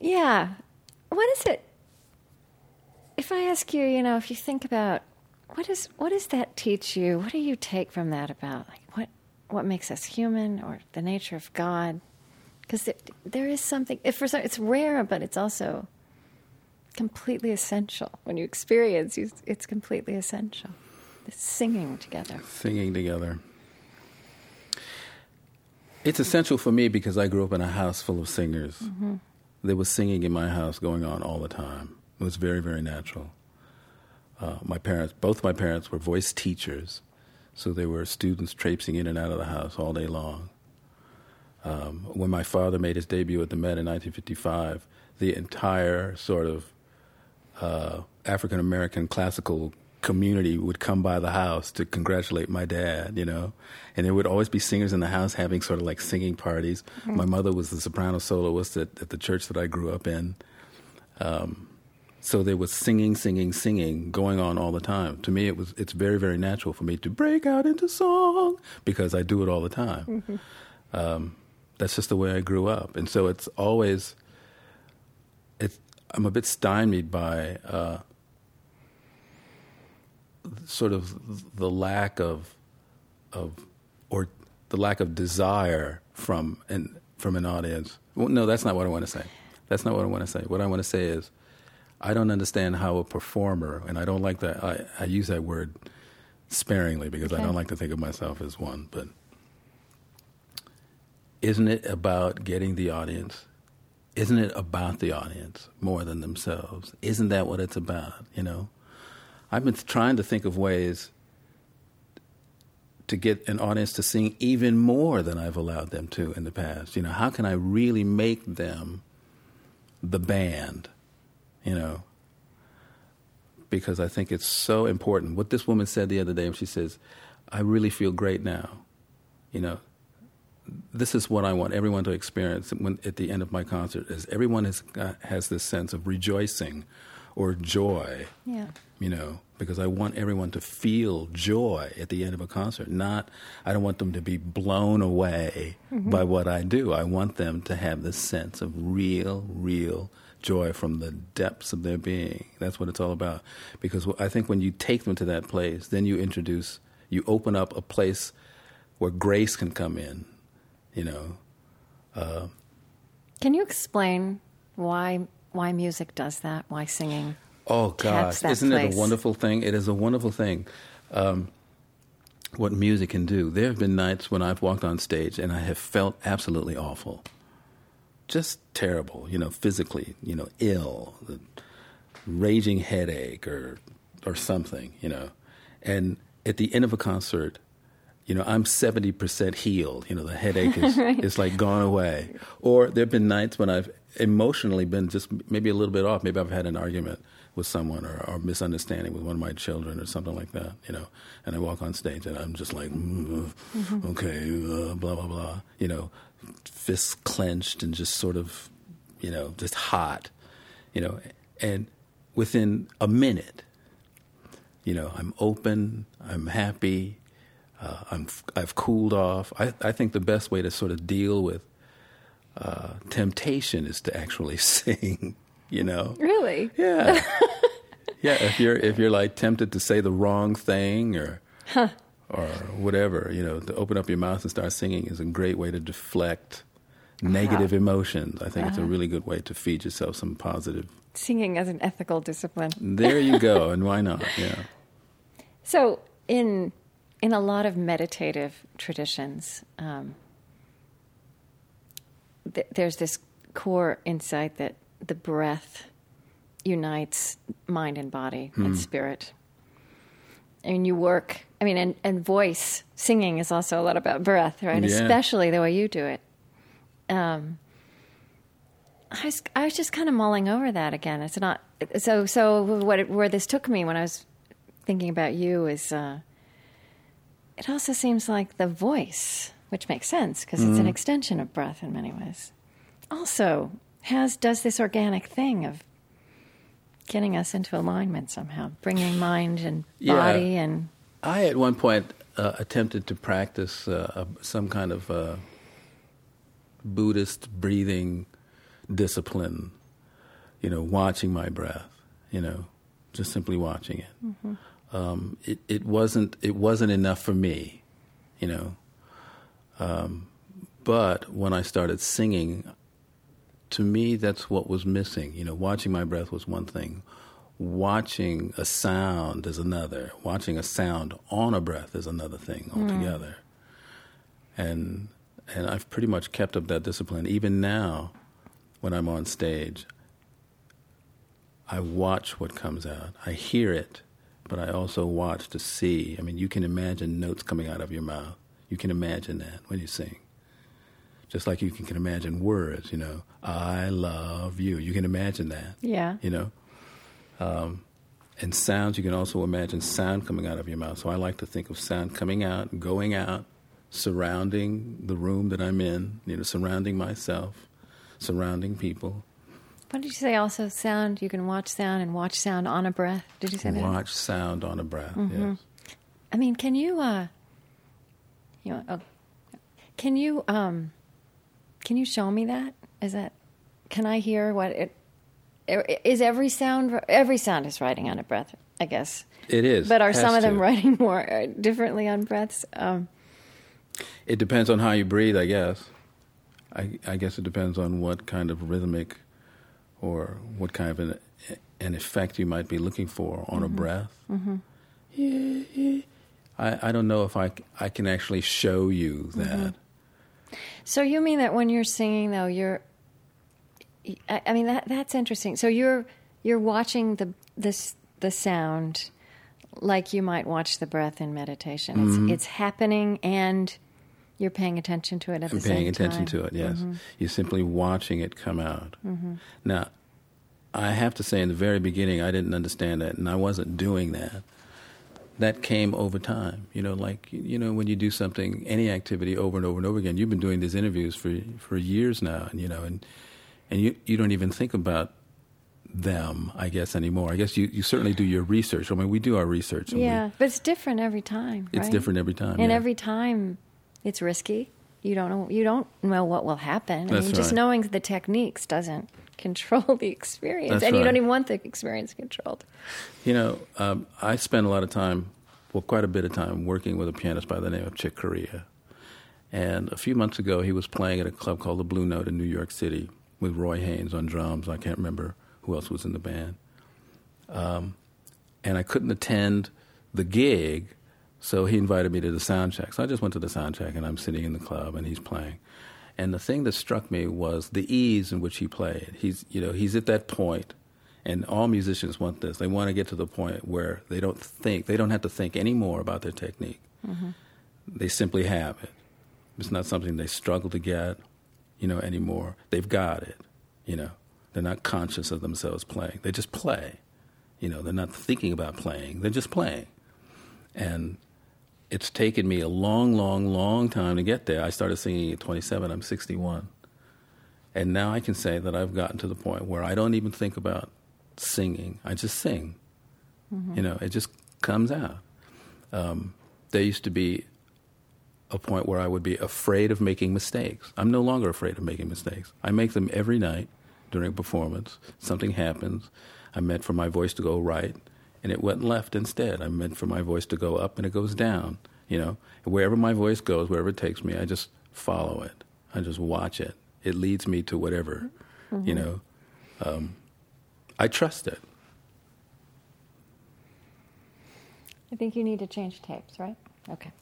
yeah. What is it? If I ask you, you know, if you think about what is what does that teach you? What do you take from that about like what what makes us human or the nature of God? Because there, there is something. If for some, it's rare, but it's also completely essential. When you experience, you, it's completely essential. The singing together. Singing together. It's essential for me because I grew up in a house full of singers. Mm-hmm. There was singing in my house going on all the time. It was very, very natural. Uh, my parents, both my parents were voice teachers, so there were students traipsing in and out of the house all day long. Um, when my father made his debut at the Met in 1955, the entire sort of uh, African American classical community would come by the house to congratulate my dad, you know. And there would always be singers in the house having sort of like singing parties. Mm-hmm. My mother was the soprano soloist at, at, the church that I grew up in. Um, so there was singing, singing, singing going on all the time. To me, it was it's very, very natural for me to break out into song because I do it all the time. Mm-hmm. Um, that's just the way I grew up, and so it's always. It's I'm a bit stymied by uh, sort of the lack of of or the lack of desire from an from an audience. Well, no, that's not what I want to say. That's not what I want to say. What I want to say is I don't understand how a performer, and I don't like that, I, I use that word sparingly because okay. I don't like to think of myself as one, but isn't it about getting the audience? Isn't it about the audience more than themselves? Isn't that what it's about, you know? I've been trying to think of ways to get an audience to sing even more than I've allowed them to in the past. You know, how can I really make them the band you know, because I think it's so important. What this woman said the other day, and she says, I really feel great now. You know, this is what I want everyone to experience when, at the end of my concert is everyone has, has this sense of rejoicing or joy. Yeah. You know, because I want everyone to feel joy at the end of a concert. Not, I don't want them to be blown away mm-hmm. by what I do. I want them to have this sense of real, real joy from the depths of their being. That's what it's all about. Because I think when you take them to that place, then you introduce, you open up a place where grace can come in, you know. Uh, can you explain why why music does that? Why singing? Oh gosh, isn't place? it a wonderful thing? It is a wonderful thing. Um, what music can do. There have been nights when I've walked on stage and I have felt absolutely awful just terrible, you know, physically, you know, ill, raging headache or or something, you know. And at the end of a concert, you know, I'm 70% healed. You know, the headache is, right. is like gone away. Or there have been nights when I've emotionally been just maybe a little bit off. Maybe I've had an argument with someone or, or misunderstanding with one of my children or something like that, you know. And I walk on stage and I'm just like, mm, mm-hmm. okay, uh, blah, blah, blah, you know, fists clenched and just sort of, you know, just hot, you know. And within a minute, you know, I'm open, I'm happy, uh, I'm, I've cooled off. I, I think the best way to sort of deal with uh, temptation is to actually sing you know. Really? Yeah. yeah, if you're if you're like tempted to say the wrong thing or huh. Or whatever, you know, to open up your mouth and start singing is a great way to deflect negative emotions. I think uh-huh. it's a uh-huh. really good way to feed yourself some positive singing as an ethical discipline. there you go, and why not? Yeah. So, in in a lot of meditative traditions, um, th- there's this core insight that the breath unites mind and body and spirit. And you work, I mean, and, and voice, singing is also a lot about breath, right? Yeah. Especially the way you do it. Um, I was, I was just kind of mulling over that again. It's not so. So what it, where this took me when I was thinking about you is, uh, it also seems like the voice, which makes sense because it's an extension of breath in many ways. Also, has does this organic thing of getting us into alignment somehow, bringing mind and Yeah. body and I at one point uh, attempted to practice uh, some kind of uh, Buddhist breathing discipline. You know, watching my breath. You know, just simply watching it. Um, it, it wasn't it wasn't enough for me. You know, um, but when I started singing, to me that's what was missing. You know, watching my breath was one thing. Watching a sound is another. Watching a sound on a breath is another thing hmm. altogether. And and I've pretty much kept up that discipline. Even now, when I'm on stage, I watch what comes out. I hear it, but I also watch to see. I mean, you can imagine notes coming out of your mouth. You can imagine that when you sing. Just like you can, can imagine words, you know, I love you. You can imagine that yeah, you know. Um, and sounds, you can also imagine sound coming out of your mouth. So I like to think of sound coming out, going out, surrounding the room that I'm in, you know, surrounding myself, surrounding people. What did you say? Also, sound. You can watch sound and watch sound on a breath. Did you say that? Watch sound on a breath. Yes. I mean, can you? uh You know, oh, can you? um Can you show me that? Is that? Can I hear what it? Is every sound? Every sound is writing on a breath, I guess. It is. But are some of them to. writing more uh, differently on breaths? Um, It depends on how you breathe, I guess. I, I guess it depends on what kind of rhythmic or what kind of an, an effect you might be looking for on a breath. Mm-hmm. I, I don't know if I, I can actually show you that. So you mean that when you're singing, though, you're. I, I mean that that's interesting. So you're you're watching the this the sound like you might watch the breath in meditation. It's it's happening and you're paying attention to it at I'm the paying attention time. to it, yes. You're simply watching it come out. Mm-hmm. Now, I have to say, in the very beginning, I didn't understand that, and I wasn't doing that. That came over time. You know, like, you know, when you do something, any activity over and over and over again, you've been doing these interviews for, for years now, and, you know, and, and you, you don't even think about them, I guess, anymore. I guess you, you certainly do your research. I mean, we do our research. And we- Yeah, but it's different every time. It's right? different every time, and yeah. every time it's risky. You don't know. You don't know what will happen. I That's mean, just knowing the techniques doesn't control the experience, That's and you don't even want the experience controlled. You know, um, I spent a lot of time, well, quite a bit of time, working with a pianist by the name of Chick Corea. And a few months ago, he was playing at a club called the Blue Note in New York City with Roy Haynes on drums. I can't remember who else was in the band. Um, and I couldn't attend the gig, so he invited me to the sound check. So I just went to the sound check, and I'm sitting in the club, and he's playing. And the thing that struck me was the ease in which he played. He's, you know, he's at that point, and all musicians want this. They want to get to the point where they don't think, they don't have to think anymore about their technique. They simply have it. It's not something they struggle to get, you know, anymore. They've got it, you know. They're not conscious of themselves playing. They just play. You know, they're not thinking about playing. They're just playing. And it's taken me a long, long, long time to get there. I started singing at 27. I'm 61. And now I can say that I've gotten to the point where I don't even think about singing. I just sing. You know, it just comes out. Um, there used to be a point where I would be afraid of making mistakes. I'm no longer afraid of making mistakes. I make them every night during a performance. Something happens. I meant for my voice to go right, and it went left instead. I meant for my voice to go up, and it goes down. You know, wherever my voice goes, wherever it takes me, I just follow it. I just watch it. It leads me to whatever. You know, um, I trust it. I think you need to change tapes, right? Okay.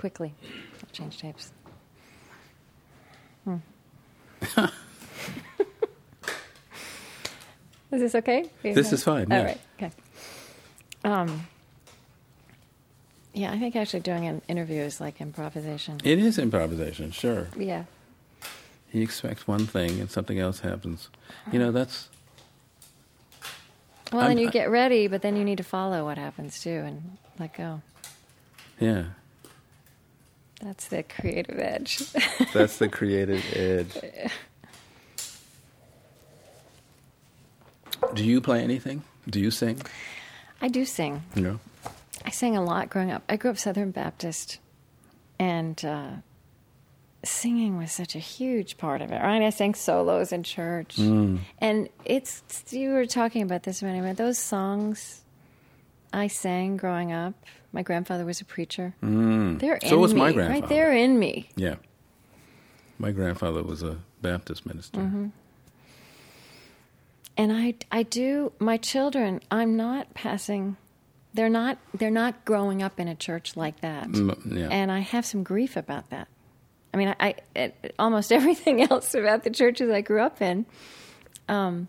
Quickly. I'll change tapes. Hmm. is this okay? This is fine. All yeah. right. Okay. Um, yeah, I think actually doing an interview is like improvisation. It is improvisation, sure. Yeah. He expects one thing and something else happens. You know, that's Well, I'm- then you I- get ready, but then you need to follow what happens too and let go. yeah. That's the creative edge. That's the creative edge. Do you play anything? Do you sing? I do sing. I sang a lot growing up. I grew up Southern Baptist, and uh, singing was such a huge part of it. Right? I sang solos in church, and it's you were talking about this a minute. ago. Those songs I sang growing up. My grandfather was a preacher. They're So in was my grandfather. Right, they're in me. Yeah. My grandfather was a Baptist minister. Mm-hmm. and I I do my children I'm not passing they're not they're not growing up in a church like that Mm, yeah. and I have some grief about that I mean I, I almost everything else about the churches I grew up in um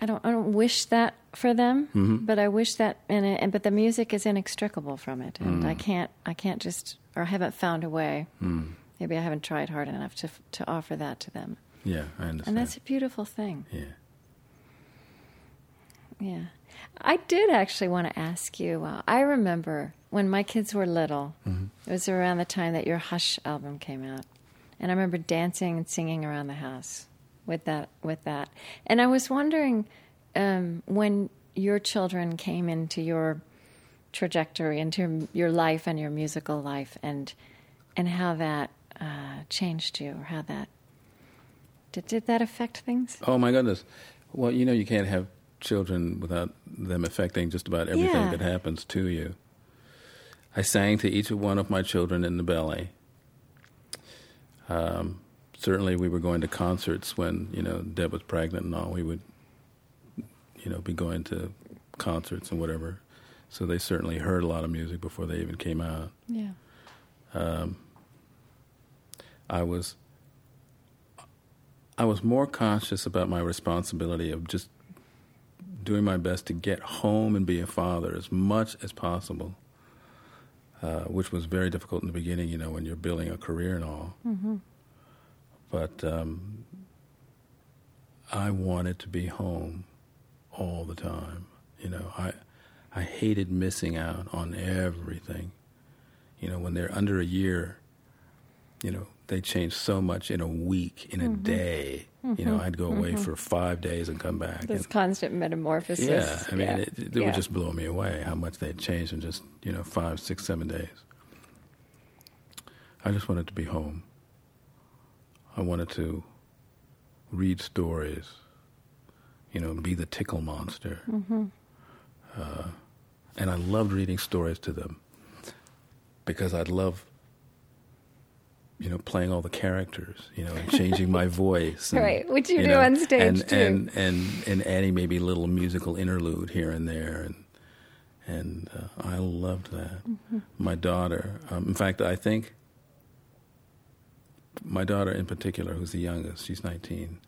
I don't I don't wish that for them Mm-hmm. but I wish that and, and but the music is inextricable from it and Mm. I can't I can't just or I haven't found a way maybe I haven't tried hard enough to to offer that to them yeah, I understand. and that's a beautiful thing yeah. yeah. I did actually want to ask you. Uh, I remember when my kids were little, it was around the time that your Hush album came out. And I remember dancing and singing around the house with that with that. And I was wondering um, when your children came into your trajectory, into your life and your musical life and and how that uh, changed you or how that did, did that affect things? Oh my goodness. Well, you know, you can't have children without them affecting just about everything Yeah. that happens to you. I sang to each one of my children in the belly. Um, certainly, we were going to concerts when you know Deb was pregnant and all. We would, you know, be going to concerts and whatever. So they certainly heard a lot of music before they even came out. Yeah. I was I was more conscious about my responsibility of just doing my best to get home and be a father as much as possible, uh, which was very difficult in the beginning, you know, when you're building a career and all. But um, I wanted to be home all the time. You know, I I hated missing out on everything. You know, when they're under a year, you know, they change so much in a week, in a mm-hmm. day. You know, mm-hmm. I'd go away mm-hmm. for five days and come back. This and- constant metamorphosis. yeah, I mean, Yeah. It, it Yeah. would just blow me away how much they'd changed in just you know five, six, seven days. I just wanted to be home. I wanted to read stories, you know, be the tickle monster. Mm-hmm. Uh, and I loved reading stories to them because I'd love, you know, playing all the characters, you know, and changing my voice. And, Right, which you do know, on stage, and, too. And, and, and adding maybe a little musical interlude here and there. And, and uh, I loved that. Mm-hmm. My daughter, um, in fact, I think my daughter in particular, who's the youngest, she's 19,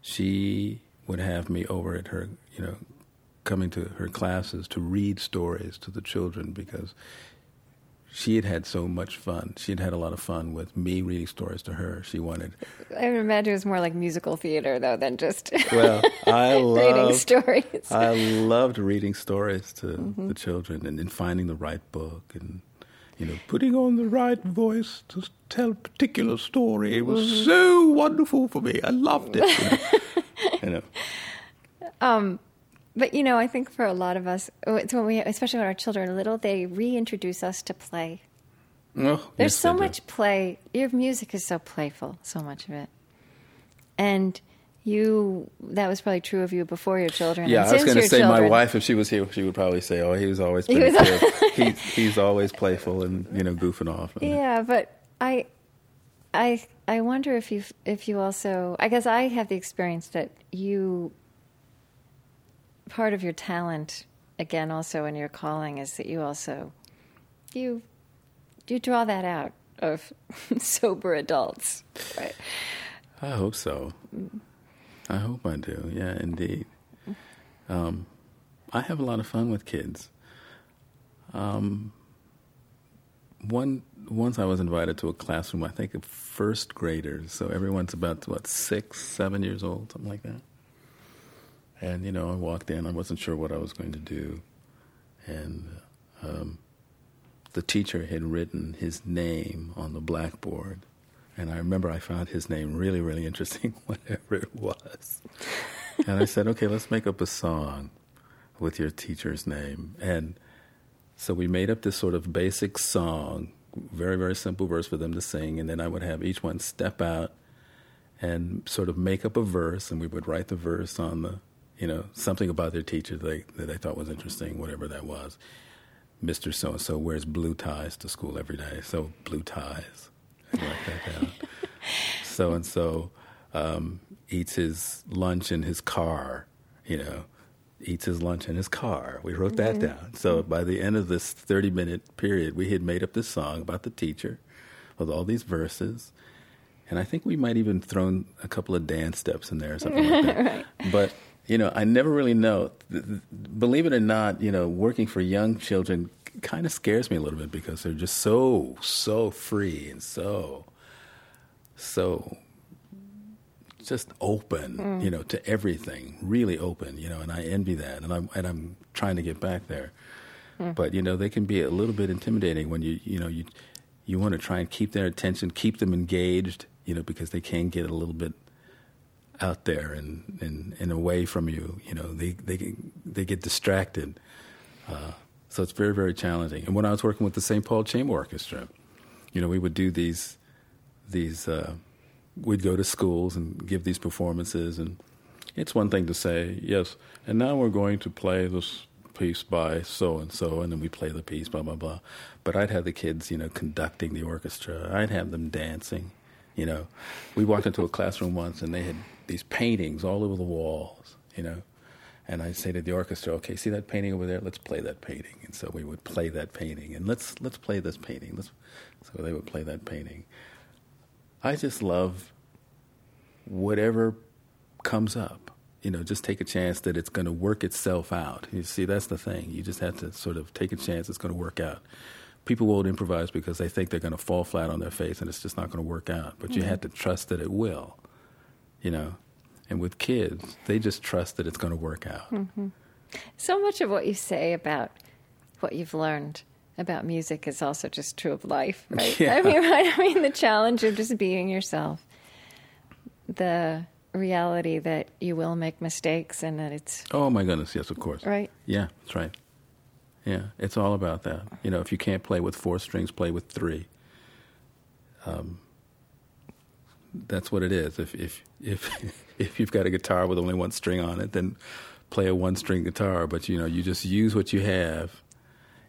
she would have me over at her, you know, coming to her classes to read stories to the children because she had had so much fun. She had had a lot of fun with me reading stories to her. She wanted, I would imagine it was more like musical theater, though, than just well, I loved reading stories. I loved reading stories to Mm-hmm. the children and, and finding the right book and, you know, putting on the right voice to tell a particular story. It was Mm-hmm. so wonderful for me. I loved it. You know. You know. Um, but you know, I think for a lot of us, oh, it's when we, especially when our children are little, they reintroduce us to play. Oh, well, There's yes, so much play. Your music is so playful, so much of it, and you. That was probably true of you before your children. Yeah, I was going to say my wife, if she was here, she would probably say, "Oh, he was always He was- good. he's he's always playful and you know goofing off." And- Yeah, but I, I, I wonder if you if you also. I guess I have the experience that you. Part of your talent, again, also in your calling, is that you also you you draw that out of sober adults, right? I hope so. I hope I do. Yeah, indeed. Um, I have a lot of fun with kids. Um, one once I was invited to a classroom, I think of first graders. So everyone's about what six, seven years old, something like that. And you know, I walked in. I wasn't sure what I was going to do, and um, the teacher had written his name on the blackboard. And I remember I found his name really, really interesting, whatever it was. and I said, okay, let's make up a song with your teacher's name. And so we made up this sort of basic song, very, very simple verse for them to sing. And then I would have each one step out and sort of make up a verse, and we would write the verse on the, you know, something about their teacher that they, that they thought was interesting, whatever that was. Mr. So and so wears blue ties to school every day, so blue ties. so and so eats his lunch in his car, you know, eats his lunch in his car. We wrote that down. So mm-hmm. by the end of this 30 minute period, we had made up this song about the teacher with all these verses. And I think we might even thrown a couple of dance steps in there or something like that. But, you know, I never really know. Believe it or not, you know, working for young children kind of scares me a little bit because they're just so, so free and so, so just open, you know, to everything, really open, you know, and I envy that, and I'm and I'm trying to get back there. But you know, they can be a little bit intimidating when you you know you you want to try and keep their attention, keep them engaged, you know, because they can get a little bit out there and and, and away from you. You know, they they get- they get distracted. Uh, so it's very very challenging. And when I was working with the St. Paul Chamber Orchestra, you know, we would do these these uh, we'd go to schools and give these performances and it's one thing to say yes and now we're going to play this piece by so and so and then we play the piece blah blah blah but i'd have the kids you know conducting the orchestra i'd have them dancing you know we walked into a classroom once and they had these paintings all over the walls you know and I'd say to the orchestra, "Okay, see that painting over there? Let's play that painting." And so we would play that painting, and let's let's play this painting. Let's, so they would play that painting. I just love whatever comes up. You know, just take a chance that it's going to work itself out. You see, that's the thing. You just have to sort of take a chance it's going to work out. People won't improvise because they think they're going to fall flat on their face and it's just not going to work out. But you mm-hmm. have to trust that it will. You know, and with kids, they just trust that it's going to work out. Mm-hmm. So much of what you say about what you've learned about music is also just true of life, right? Yeah. I mean, right? I mean, the challenge of just being yourself, the reality that you will make mistakes and that it's Oh my goodness, yes, of course. right. Yeah, that's right. Yeah, it's all about that. You know, if you can't play with four strings, play with three. Um, that's what it is. If if if if you've got a guitar with only one string on it, then play a one-string guitar. But you know, you just use what you have,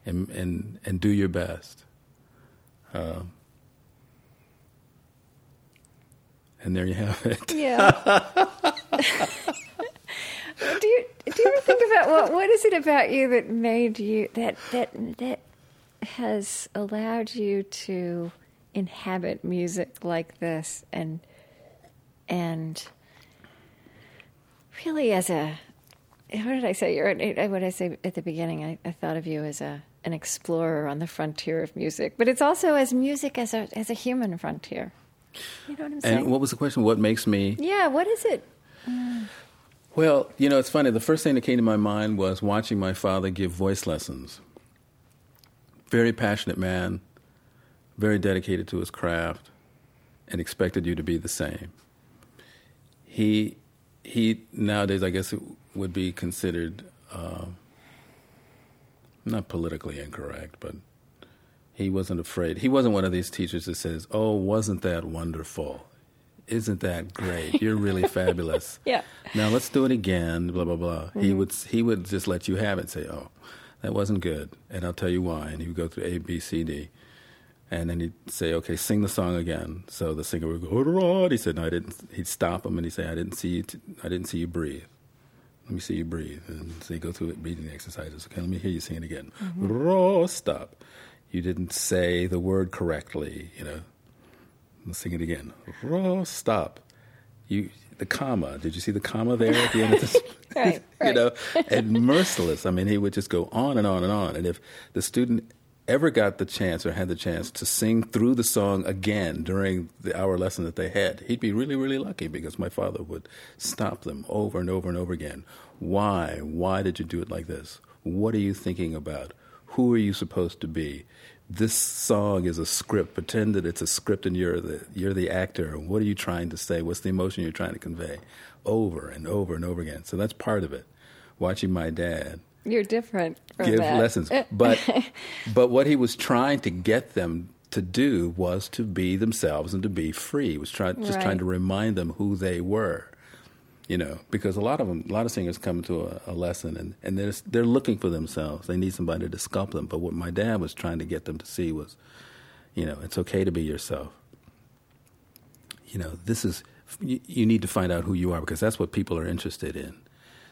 and and and do your best. Um, and there you have it. Yeah. do you do you ever think about what what is it about you that made you that that that has allowed you to inhabit music like this and and really as a what did I say? You're an- what did I say at the beginning? I, I thought of you as a an explorer on the frontier of music, but it's also as music as a as a human frontier. You know what I'm saying? And what was the question? What makes me? yeah. What is it? Well, you know, it's funny. The first thing that came to my mind was watching my father give voice lessons. Very passionate man, very dedicated to his craft, and expected you to be the same. He, he nowadays, I guess would be considered uh, not politically incorrect, but he wasn't afraid. He wasn't one of these teachers that says, "Oh, wasn't that wonderful? Isn't that great? You're really fabulous." Yeah. Now let's do it again. Blah blah blah. He would he would just let you have it. Say, "Oh, that wasn't good," and I'll tell you why. And he would go through A B C D, and then he'd say, "Okay, sing the song again." So the singer would go, "Rod." He said, "No, I didn't." He'd stop him and he'd say, "I didn't see you. T- I didn't see you breathe." Let me see you breathe. And so you go through it, breathing exercises. Okay, let me hear you sing it again. Mm-hmm. Raw, stop. you didn't say the word correctly. You know, let's sing it again. Oh, stop. You the comma. Did you see the comma there at the end of this? right, you know, and merciless. I mean, he would just go on and on and on. And if the student ever got the chance or had the chance to sing through the song again during the hour lesson that they had, he'd be really, really lucky because my father would stop them over and over and over again. Why? Why did you do it like this? What are you thinking about? Who are you supposed to be? This song is a script. Pretend that it's a script and you're the you're the actor. What are you trying to say? What's the emotion you're trying to convey? Over and over and over again. So that's part of it. Watching my dad You're different from give that. lessons. But but what he was trying to get them to do was to be themselves and to be free. He was trying just Right. trying to remind them who they were. You know, because a lot of them, a lot of singers come to a, a lesson and, and they're, they're looking for themselves. They need somebody to sculpt them. But what my dad was trying to get them to see was, you know, it's okay to be yourself. You know, this is, you, you need to find out who you are because that's what people are interested in.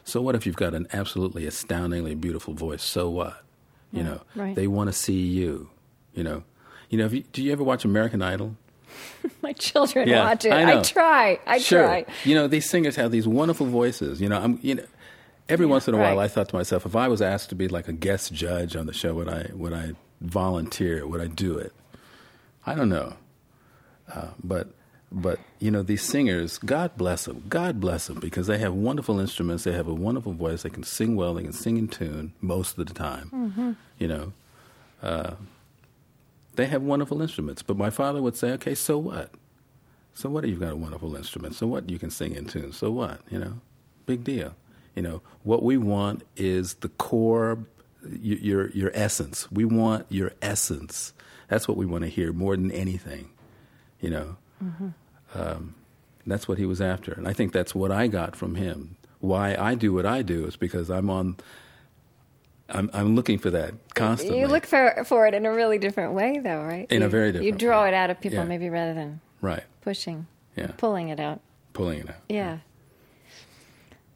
So what if you've got an absolutely astoundingly beautiful voice? So what? You know, right. they want to see you. You know, you know. You, do you ever watch American Idol? My children Yeah, watch it. I know. try. I sure. try. You know, these singers have these wonderful voices. You know, I'm. You know, every once in a while. I thought to myself, if I was asked to be like a guest judge on the show, would I? Would I volunteer? Would I do it? I don't know. Uh, but but you know these singers god bless them god bless them because they have wonderful instruments they have a wonderful voice they can sing well they can sing in tune most of the time you know. Uh, they have wonderful instruments. But my father would say okay so what? So what you've got a wonderful instrument? So what? You can sing in tune. So what? You know? Big deal. You know what we want is the core your your essence. We want your essence. That's what we want to hear more than anything you know um, that's what he was after and i think that's what i got from him why i do what i do is because i'm on i'm, I'm looking for that constantly You look for for it in a really different way, though, right? In a You- very You draw way. it out of people Yeah. maybe rather than right pushing, yeah pulling it out. pulling it out Yeah.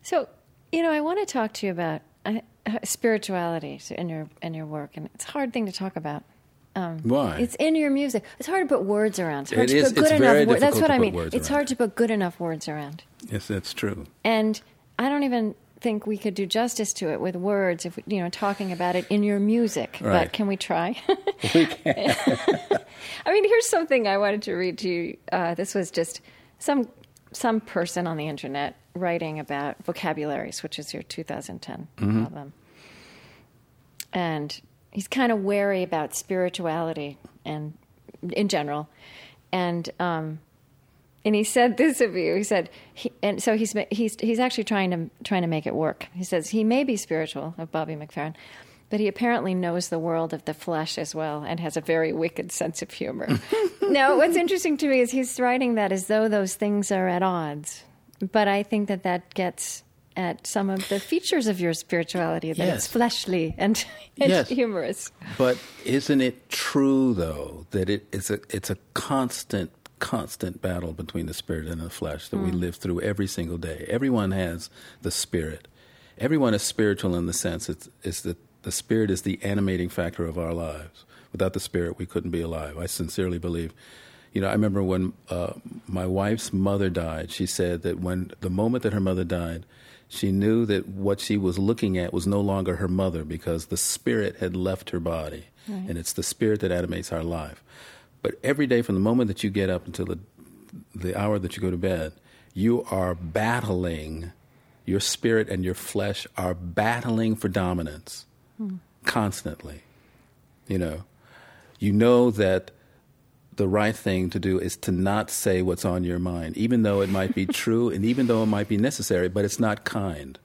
So, you know, I want to talk to you about uh, spirituality in your in your work, and it's a hard thing to talk about. Um, Why? It's in your music. It's hard to put words around. It's hard It to is- put good enough. very wor- That's what I mean. It's around hard to put good enough words around, yes that's true and I don't even think we could do justice to it with words if you know talking about it in your music. Right. But can we try? we can I mean, here's something I wanted to read to you. Uh, this was just some some person on the internet writing about vocabularies, which is your 2010 album, and he's kind of wary about spirituality and in general, and um, and he said this of you. He said, he, and so he's he's he's actually trying to trying to make it work. He says he may be spiritual of Bobby McFerrin, but he apparently knows the world of the flesh as well and has a very wicked sense of humor. now, what's interesting to me is he's writing that as though those things are at odds, but I think that that gets at some of the features of your spirituality that it's fleshly and, and Yes. humorous. But isn't it true though that it, it's a it's a constant constant battle between the spirit and the flesh that we live through every single day. Everyone has the spirit. Everyone is spiritual in the sense it's, it's that the spirit is the animating factor of our lives. Without the spirit, we couldn't be alive. I sincerely believe. You know, I remember when uh, my wife's mother died. She said that when the moment that her mother died, she knew that what she was looking at was no longer her mother because the spirit had left her body, and it's the spirit that animates our life. But every day, from the moment that you get up until the the hour that you go to bed, you are battling. Your spirit and your flesh are battling for dominance hmm. constantly. You know, you know that the right thing to do is to not say what's on your mind, even though it might be true and even though it might be necessary, but it's not kind.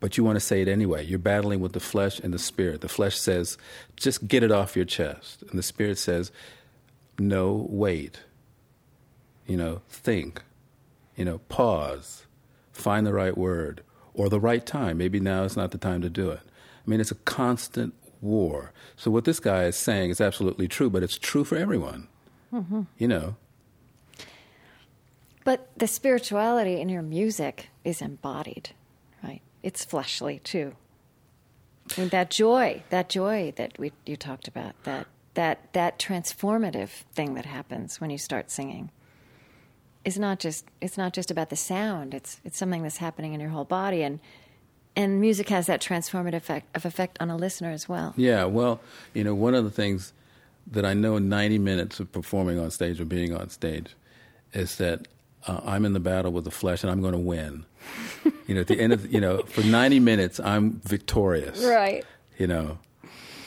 But you want to say it anyway. You're battling with the flesh and the spirit. The flesh says, just get it off your chest. And the spirit says, no, wait. You know, think. You know, pause. Find the right word or the right time. Maybe now is not the time to do it. I mean, it's a constant war. So what this guy is saying is absolutely true, but it's true for everyone. Mm-hmm. You know, But the spirituality in your music is embodied, right? It's fleshly too. And that joy, that joy that we you talked about, that that that transformative thing that happens when you start singing is not just it's not just about the sound. It's it's something that's happening in your whole body and and music has that transformative effect, of effect on a listener as well. Yeah, well, you know, one of the things that I know in 90 minutes of performing on stage or being on stage is that uh, I'm in the battle with the flesh and I'm going to win. you know, at the end of, you know, for 90 minutes, I'm victorious. Right. You know,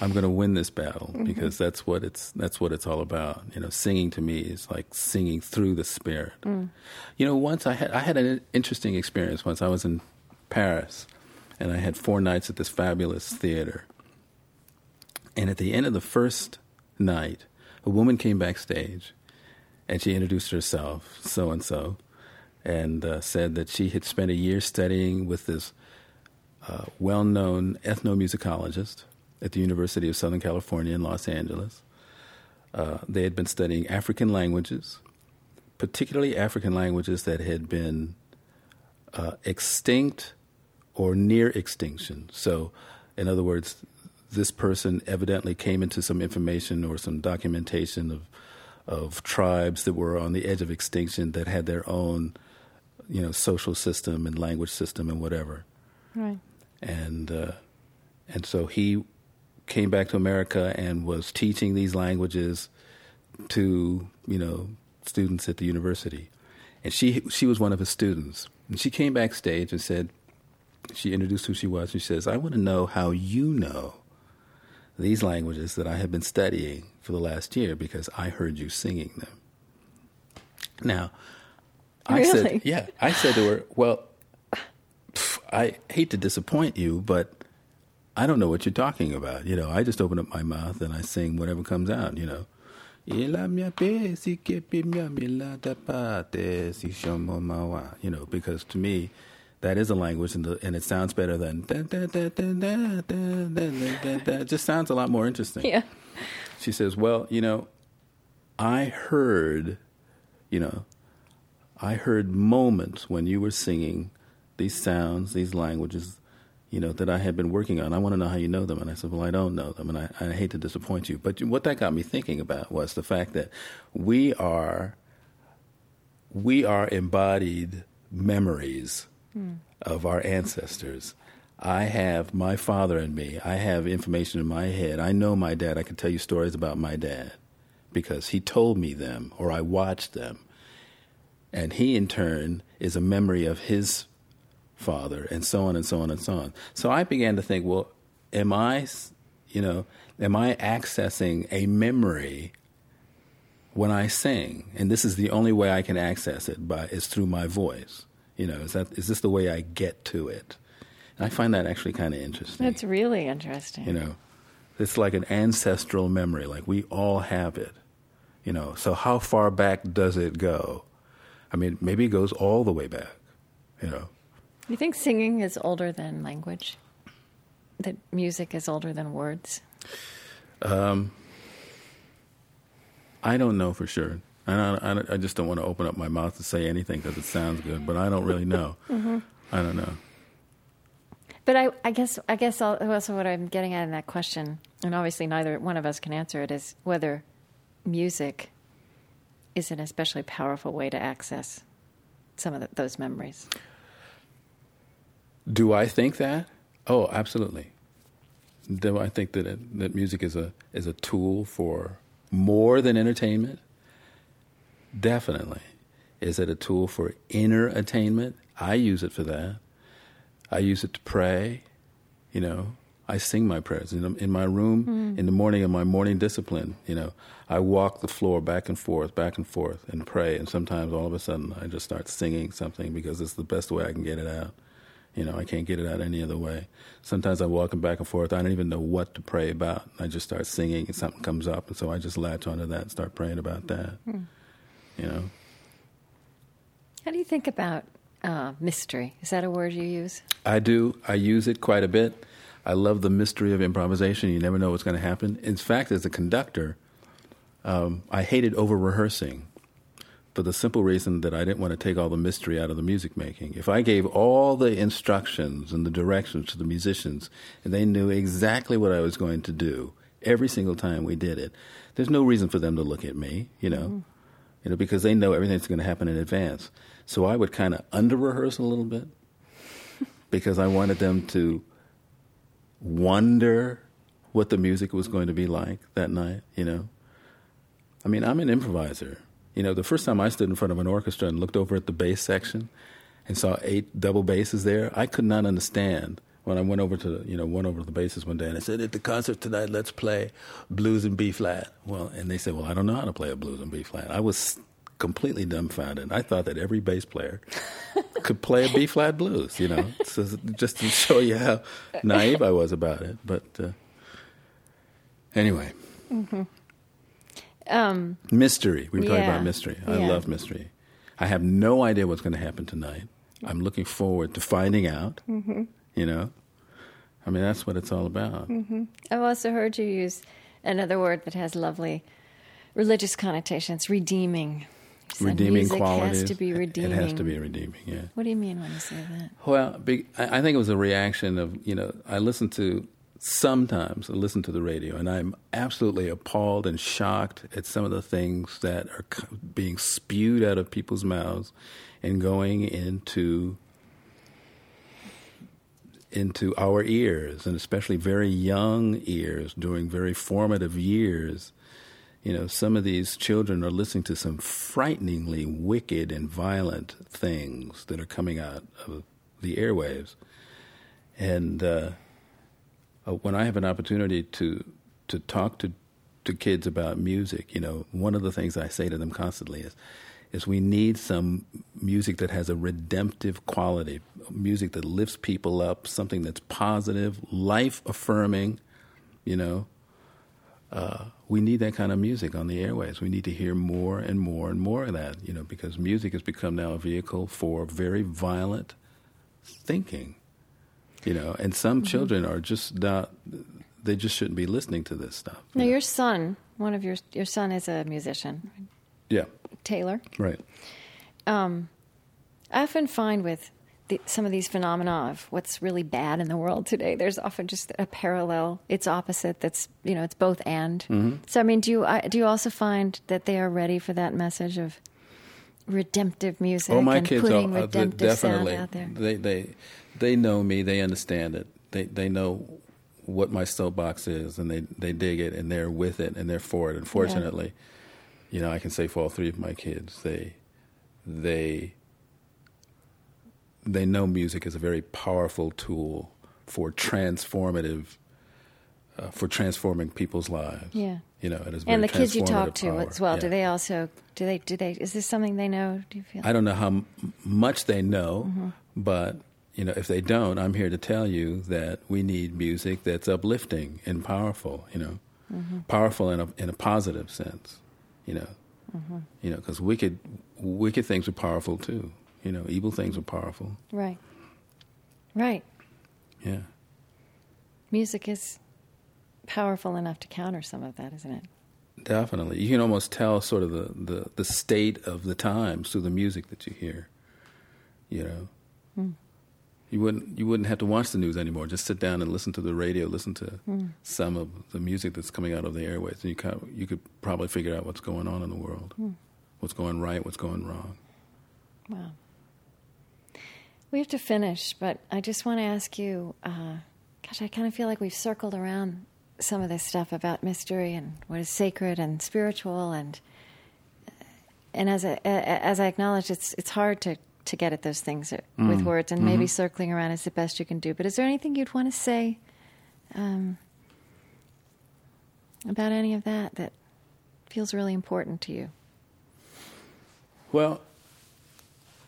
I'm going to win this battle mm-hmm. because that's what it's that's what it's all about. You know, singing to me is like singing through the spirit. Mm. You know, once I had I had an interesting experience once I was in Paris and I had four nights at this fabulous theater. And at the end of the first night, a woman came backstage and she introduced herself, so and so, and uh, said that she had spent a year studying with this uh, well known ethnomusicologist at the University of Southern California in Los Angeles. Uh, they had been studying African languages, particularly African languages that had been uh, extinct or near extinction. So, in other words, this person evidently came into some information or some documentation of of tribes that were on the edge of extinction that had their own, you know, social system and language system and whatever. Right. And uh, and so he came back to America and was teaching these languages to you know students at the university. And she she was one of his students. And she came backstage and said, she introduced who she was. And she says, I want to know how you know these languages that I have been studying for the last year because I heard you singing them. Now, I really? said, yeah, I said to her, well, pff, I hate to disappoint you, but I don't know what you're talking about. You know, I just open up my mouth and I sing whatever comes out, you know. You know, because to me, that is a language, and, the, and it sounds better than it just sounds a lot more interesting. Yeah. She says, "Well, you know, I heard, you know, I heard moments when you were singing these sounds, these languages, you know, that I had been working on. I want to know how you know them." And I said, "Well, I don't know them, and I, I hate to disappoint you, but what that got me thinking about was the fact that we are, we are embodied memories." Of our ancestors. I have my father and me. I have information in my head. I know my dad. I can tell you stories about my dad because he told me them or I watched them. And he, in turn, is a memory of his father, and so on and so on and so on. So I began to think, well, am I, you know, am I accessing a memory when I sing? And this is the only way I can access it by is through my voice. You know, is that is this the way I get to it? And I find that actually kind of interesting. That's really interesting. You know, it's like an ancestral memory. Like we all have it. You know, so how far back does it go? I mean, maybe it goes all the way back. You know. You think singing is older than language? That music is older than words? Um, I don't know for sure. And I, I, just don't want to open up my mouth to say anything because it sounds good, but I don't really know. mm-hmm. I don't know. But I, I guess I guess also what I'm getting at in that question, and obviously neither one of us can answer it, is whether music is an especially powerful way to access some of the, those memories. Do I think that? Oh, absolutely. Do I think that it, that music is a is a tool for more than entertainment? Definitely. Is it a tool for inner attainment? I use it for that. I use it to pray. You know, I sing my prayers in, in my room mm. in the morning in my morning discipline. You know, I walk the floor back and forth, back and forth, and pray. And sometimes all of a sudden I just start singing something because it's the best way I can get it out. You know, I can't get it out any other way. Sometimes I'm walking back and forth. I don't even know what to pray about. I just start singing, and something comes up, and so I just latch onto that and start praying about that. Mm you know. How do you think about uh, mystery? Is that a word you use? I do. I use it quite a bit. I love the mystery of improvisation. You never know what's going to happen. In fact, as a conductor, um, I hated over rehearsing for the simple reason that I didn't want to take all the mystery out of the music making. If I gave all the instructions and the directions to the musicians and they knew exactly what I was going to do every single time we did it, there's no reason for them to look at me, you know, mm-hmm. You know, because they know everything's going to happen in advance. So I would kind of under rehearse a little bit because I wanted them to wonder what the music was going to be like that night, you know. I mean, I'm an improviser. You know, the first time I stood in front of an orchestra and looked over at the bass section and saw eight double basses there, I could not understand when I went over to you know went over to the basses one day and I said at the concert tonight let's play blues in B flat. Well, and they said, well, I don't know how to play a blues in B flat. I was completely dumbfounded. I thought that every bass player could play a B flat blues. You know, so just to show you how naive I was about it. But uh, anyway. Mm-hmm. Um, mystery. We were yeah. talking about mystery. I yeah. love mystery. I have no idea what's going to happen tonight. I'm looking forward to finding out. Mm-hmm. You know, I mean, that's what it's all about. Mm-hmm. I've also heard you use another word that has lovely religious connotations redeeming. redeeming qualities. has to be redeeming. It has to be redeeming, yeah. What do you mean when you say that? Well, I think it was a reaction of, you know, I listened to sometimes I listen to the radio and I'm absolutely appalled and shocked at some of the things that are being spewed out of people's mouths and going into into our ears and especially very young ears during very formative years. You know some of these children are listening to some frighteningly wicked and violent things that are coming out of the airwaves. And uh, uh, when I have an opportunity to to talk to to kids about music, you know, one of the things I say to them constantly is is we need some music that has a redemptive quality, music that lifts people up, something that's positive, life affirming, you know. Uh, we need that kind of music on the airways. We need to hear more and more and more of that, you know, because music has become now a vehicle for very violent thinking you know and some mm-hmm. children are just not they just shouldn't be listening to this stuff now you know? your son one of your your son is a musician yeah taylor right um, i often find with the, some of these phenomena of what's really bad in the world today there's often just a parallel it's opposite that's you know it's both and mm-hmm. so i mean do you I, do you also find that they are ready for that message of redemptive music oh my and kids putting are, redemptive definitely sound out there they they they know me. They understand it. They they know what my soapbox is, and they they dig it, and they're with it, and they're for it. Unfortunately, yeah. You know, I can say for all three of my kids, they they they know music is a very powerful tool for transformative uh, for transforming people's lives. Yeah. You know, it is and the kids you talk to as well. Yeah. Do they also do they do they is this something they know? Do you feel? I don't know how m- much they know, mm-hmm. but you know, if they don't, I'm here to tell you that we need music that's uplifting and powerful. You know, mm-hmm. powerful in a in a positive sense. You know, mm-hmm. you know, because wicked wicked things are powerful too. You know, evil things are powerful. Right. Right. Yeah. Music is powerful enough to counter some of that, isn't it? Definitely. You can almost tell sort of the, the, the state of the times through the music that you hear. You know. You wouldn't you wouldn't have to watch the news anymore. Just sit down and listen to the radio, listen to mm. some of the music that's coming out of the airways, and you kind of, you could probably figure out what's going on in the world, mm. what's going right, what's going wrong. Wow. We have to finish, but I just want to ask you. Uh, gosh, I kind of feel like we've circled around some of this stuff about mystery and what is sacred and spiritual, and and as I, as I acknowledge, it's it's hard to to get at those things mm. with words, and mm-hmm. maybe circling around is the best you can do. But is there anything you'd want to say um, about any of that that feels really important to you? Well,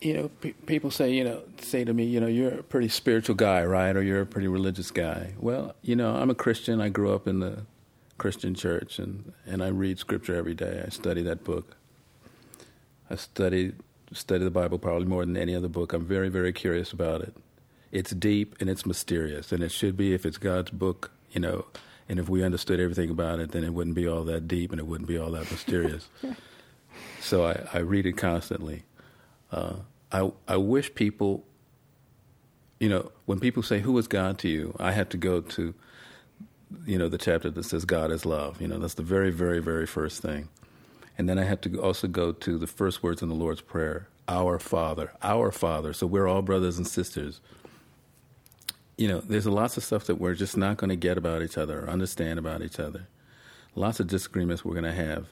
you know, pe- people say, you know, say to me, you know, you're a pretty spiritual guy, right? Or you're a pretty religious guy. Well, you know, I'm a Christian. I grew up in the Christian church, and, and I read scripture every day. I study that book. I studied study the Bible probably more than any other book. I'm very, very curious about it. It's deep and it's mysterious, and it should be if it's God's book, you know. And if we understood everything about it, then it wouldn't be all that deep and it wouldn't be all that mysterious. so I, I read it constantly. Uh, I I wish people, you know, when people say who is God to you, I have to go to, you know, the chapter that says God is love. You know, that's the very very very first thing, and then I have to also go to the first words in the Lord's prayer, Our Father, Our Father. So we're all brothers and sisters. You know, there's lots of stuff that we're just not going to get about each other or understand about each other. Lots of disagreements we're going to have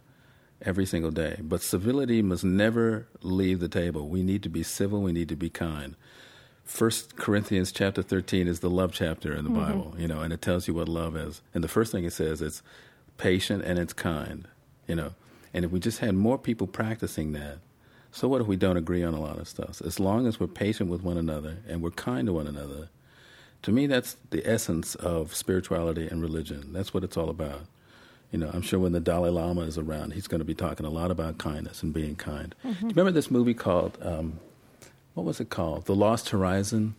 every single day. But civility must never leave the table. We need to be civil, we need to be kind. First Corinthians chapter 13 is the love chapter in the mm-hmm. Bible, you know, and it tells you what love is. And the first thing it says it's patient and it's kind, you know. And if we just had more people practicing that, so what if we don't agree on a lot of stuff? As long as we're patient with one another and we're kind to one another, to me that's the essence of spirituality and religion. That's what it's all about. You know, I'm sure when the Dalai Lama is around, he's going to be talking a lot about kindness and being kind. Mm-hmm. Do you remember this movie called, um, what was it called? The Lost Horizon?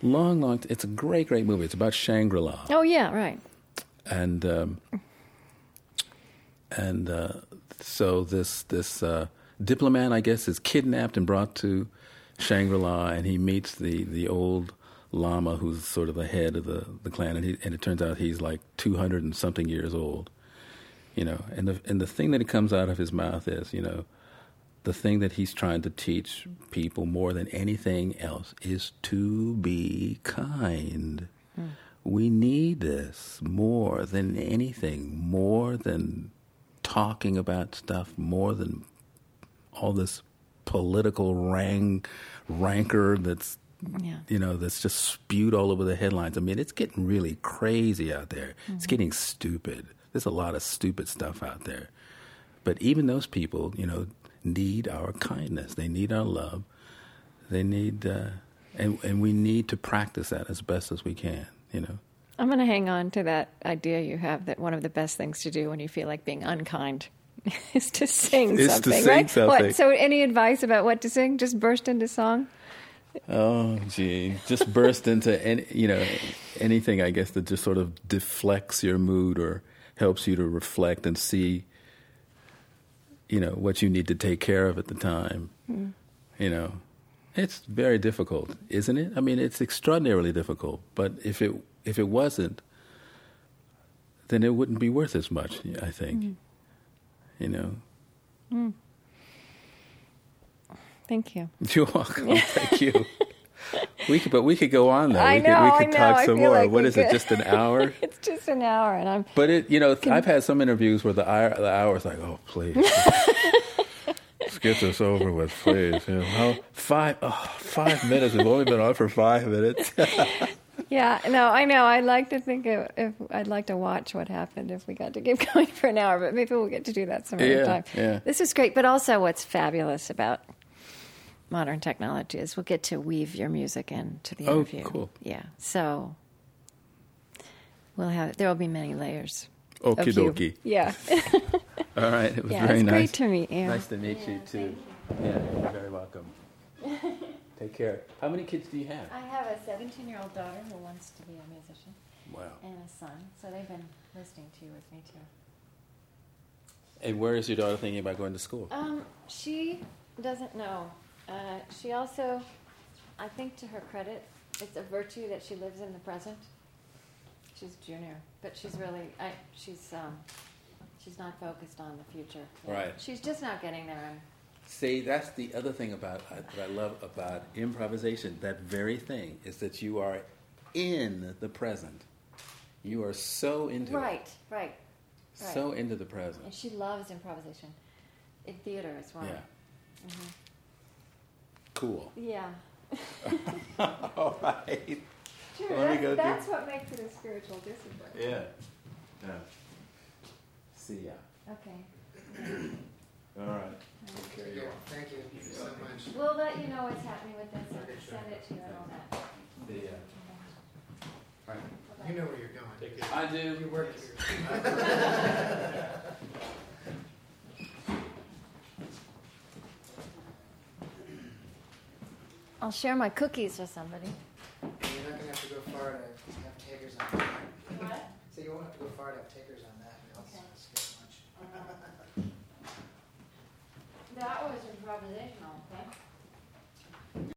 Long, long, t- it's a great, great movie. It's about Shangri La. Oh, yeah, right. And, um, and uh, so this, this uh, diplomat, I guess, is kidnapped and brought to Shangri La, and he meets the, the old Lama, who's sort of the head of the, the clan, and, he, and it turns out he's like 200 and something years old you know, and the and the thing that comes out of his mouth is, you know, the thing that he's trying to teach people more than anything else is to be kind. Mm. We need this more than anything, more than talking about stuff, more than all this political rank, rancor that's yeah. you know that's just spewed all over the headlines. I mean, it's getting really crazy out there. Mm-hmm. It's getting stupid. There's a lot of stupid stuff out there. But even those people, you know, need our kindness. They need our love. They need, uh, and, and we need to practice that as best as we can, you know. I'm going to hang on to that idea you have that one of the best things to do when you feel like being unkind is to sing is something, to sing right? Something. What, so, any advice about what to sing? Just burst into song. Oh, gee, just burst into any, you know, anything I guess that just sort of deflects your mood or helps you to reflect and see, you know, what you need to take care of at the time. Mm. You know, it's very difficult, isn't it? I mean, it's extraordinarily difficult. But if it if it wasn't, then it wouldn't be worth as much. I think. Mm. You know. Mm. Thank you. You're welcome. Thank you. We could, but we could go on though. I we know, could, we could I talk some more. Like what is could. it? Just an hour? it's just an hour, and I'm. But it, you know, can, I've had some interviews where the hour, the hour is like, oh, please, let's get this over with, please. You know, five, oh, five minutes. We've only been on for five minutes. Yeah, no, I know. I'd like to think of, if I'd like to watch what happened if we got to keep going for an hour, but maybe we'll get to do that some other yeah, time. Yeah. This is great, but also what's fabulous about modern technology is we'll get to weave your music into the oh, interview. cool. Yeah. So we'll have there will be many layers. Okie dokie. Yeah. All right. It was yeah, very it's nice. Great to meet you. Nice to meet yeah, you too. You. Yeah, you're very welcome. Take care. How many kids do you have? I have a 17 year old daughter who wants to be a musician. Wow. And a son. So they've been listening to you with me too. And where is your daughter thinking about going to school? Um, she doesn't know. Uh, she also, I think to her credit, it's a virtue that she lives in the present. She's junior, but she's really, I, she's, um, she's not focused on the future. Right. She's just not getting there. See, that's the other thing about uh, that I love about improvisation. That very thing is that you are in the present. You are so into right, it. Right, right. So into the present. And she loves improvisation in theater as well. Yeah. Mm-hmm cool. Yeah. All right. Sure, that's, that's what makes it a spiritual discipline. Yeah. Yeah. See ya. Okay. All right. Thank you. Thank you so much. We'll let you know what's happening with this and send it to you and all that. See ya. Uh, all right. You know where you're going. I do. You work here. I'll share my cookies with somebody. You're not going to have to go far to have takers on that. What? So you won't have to go far to have takers on that. Was?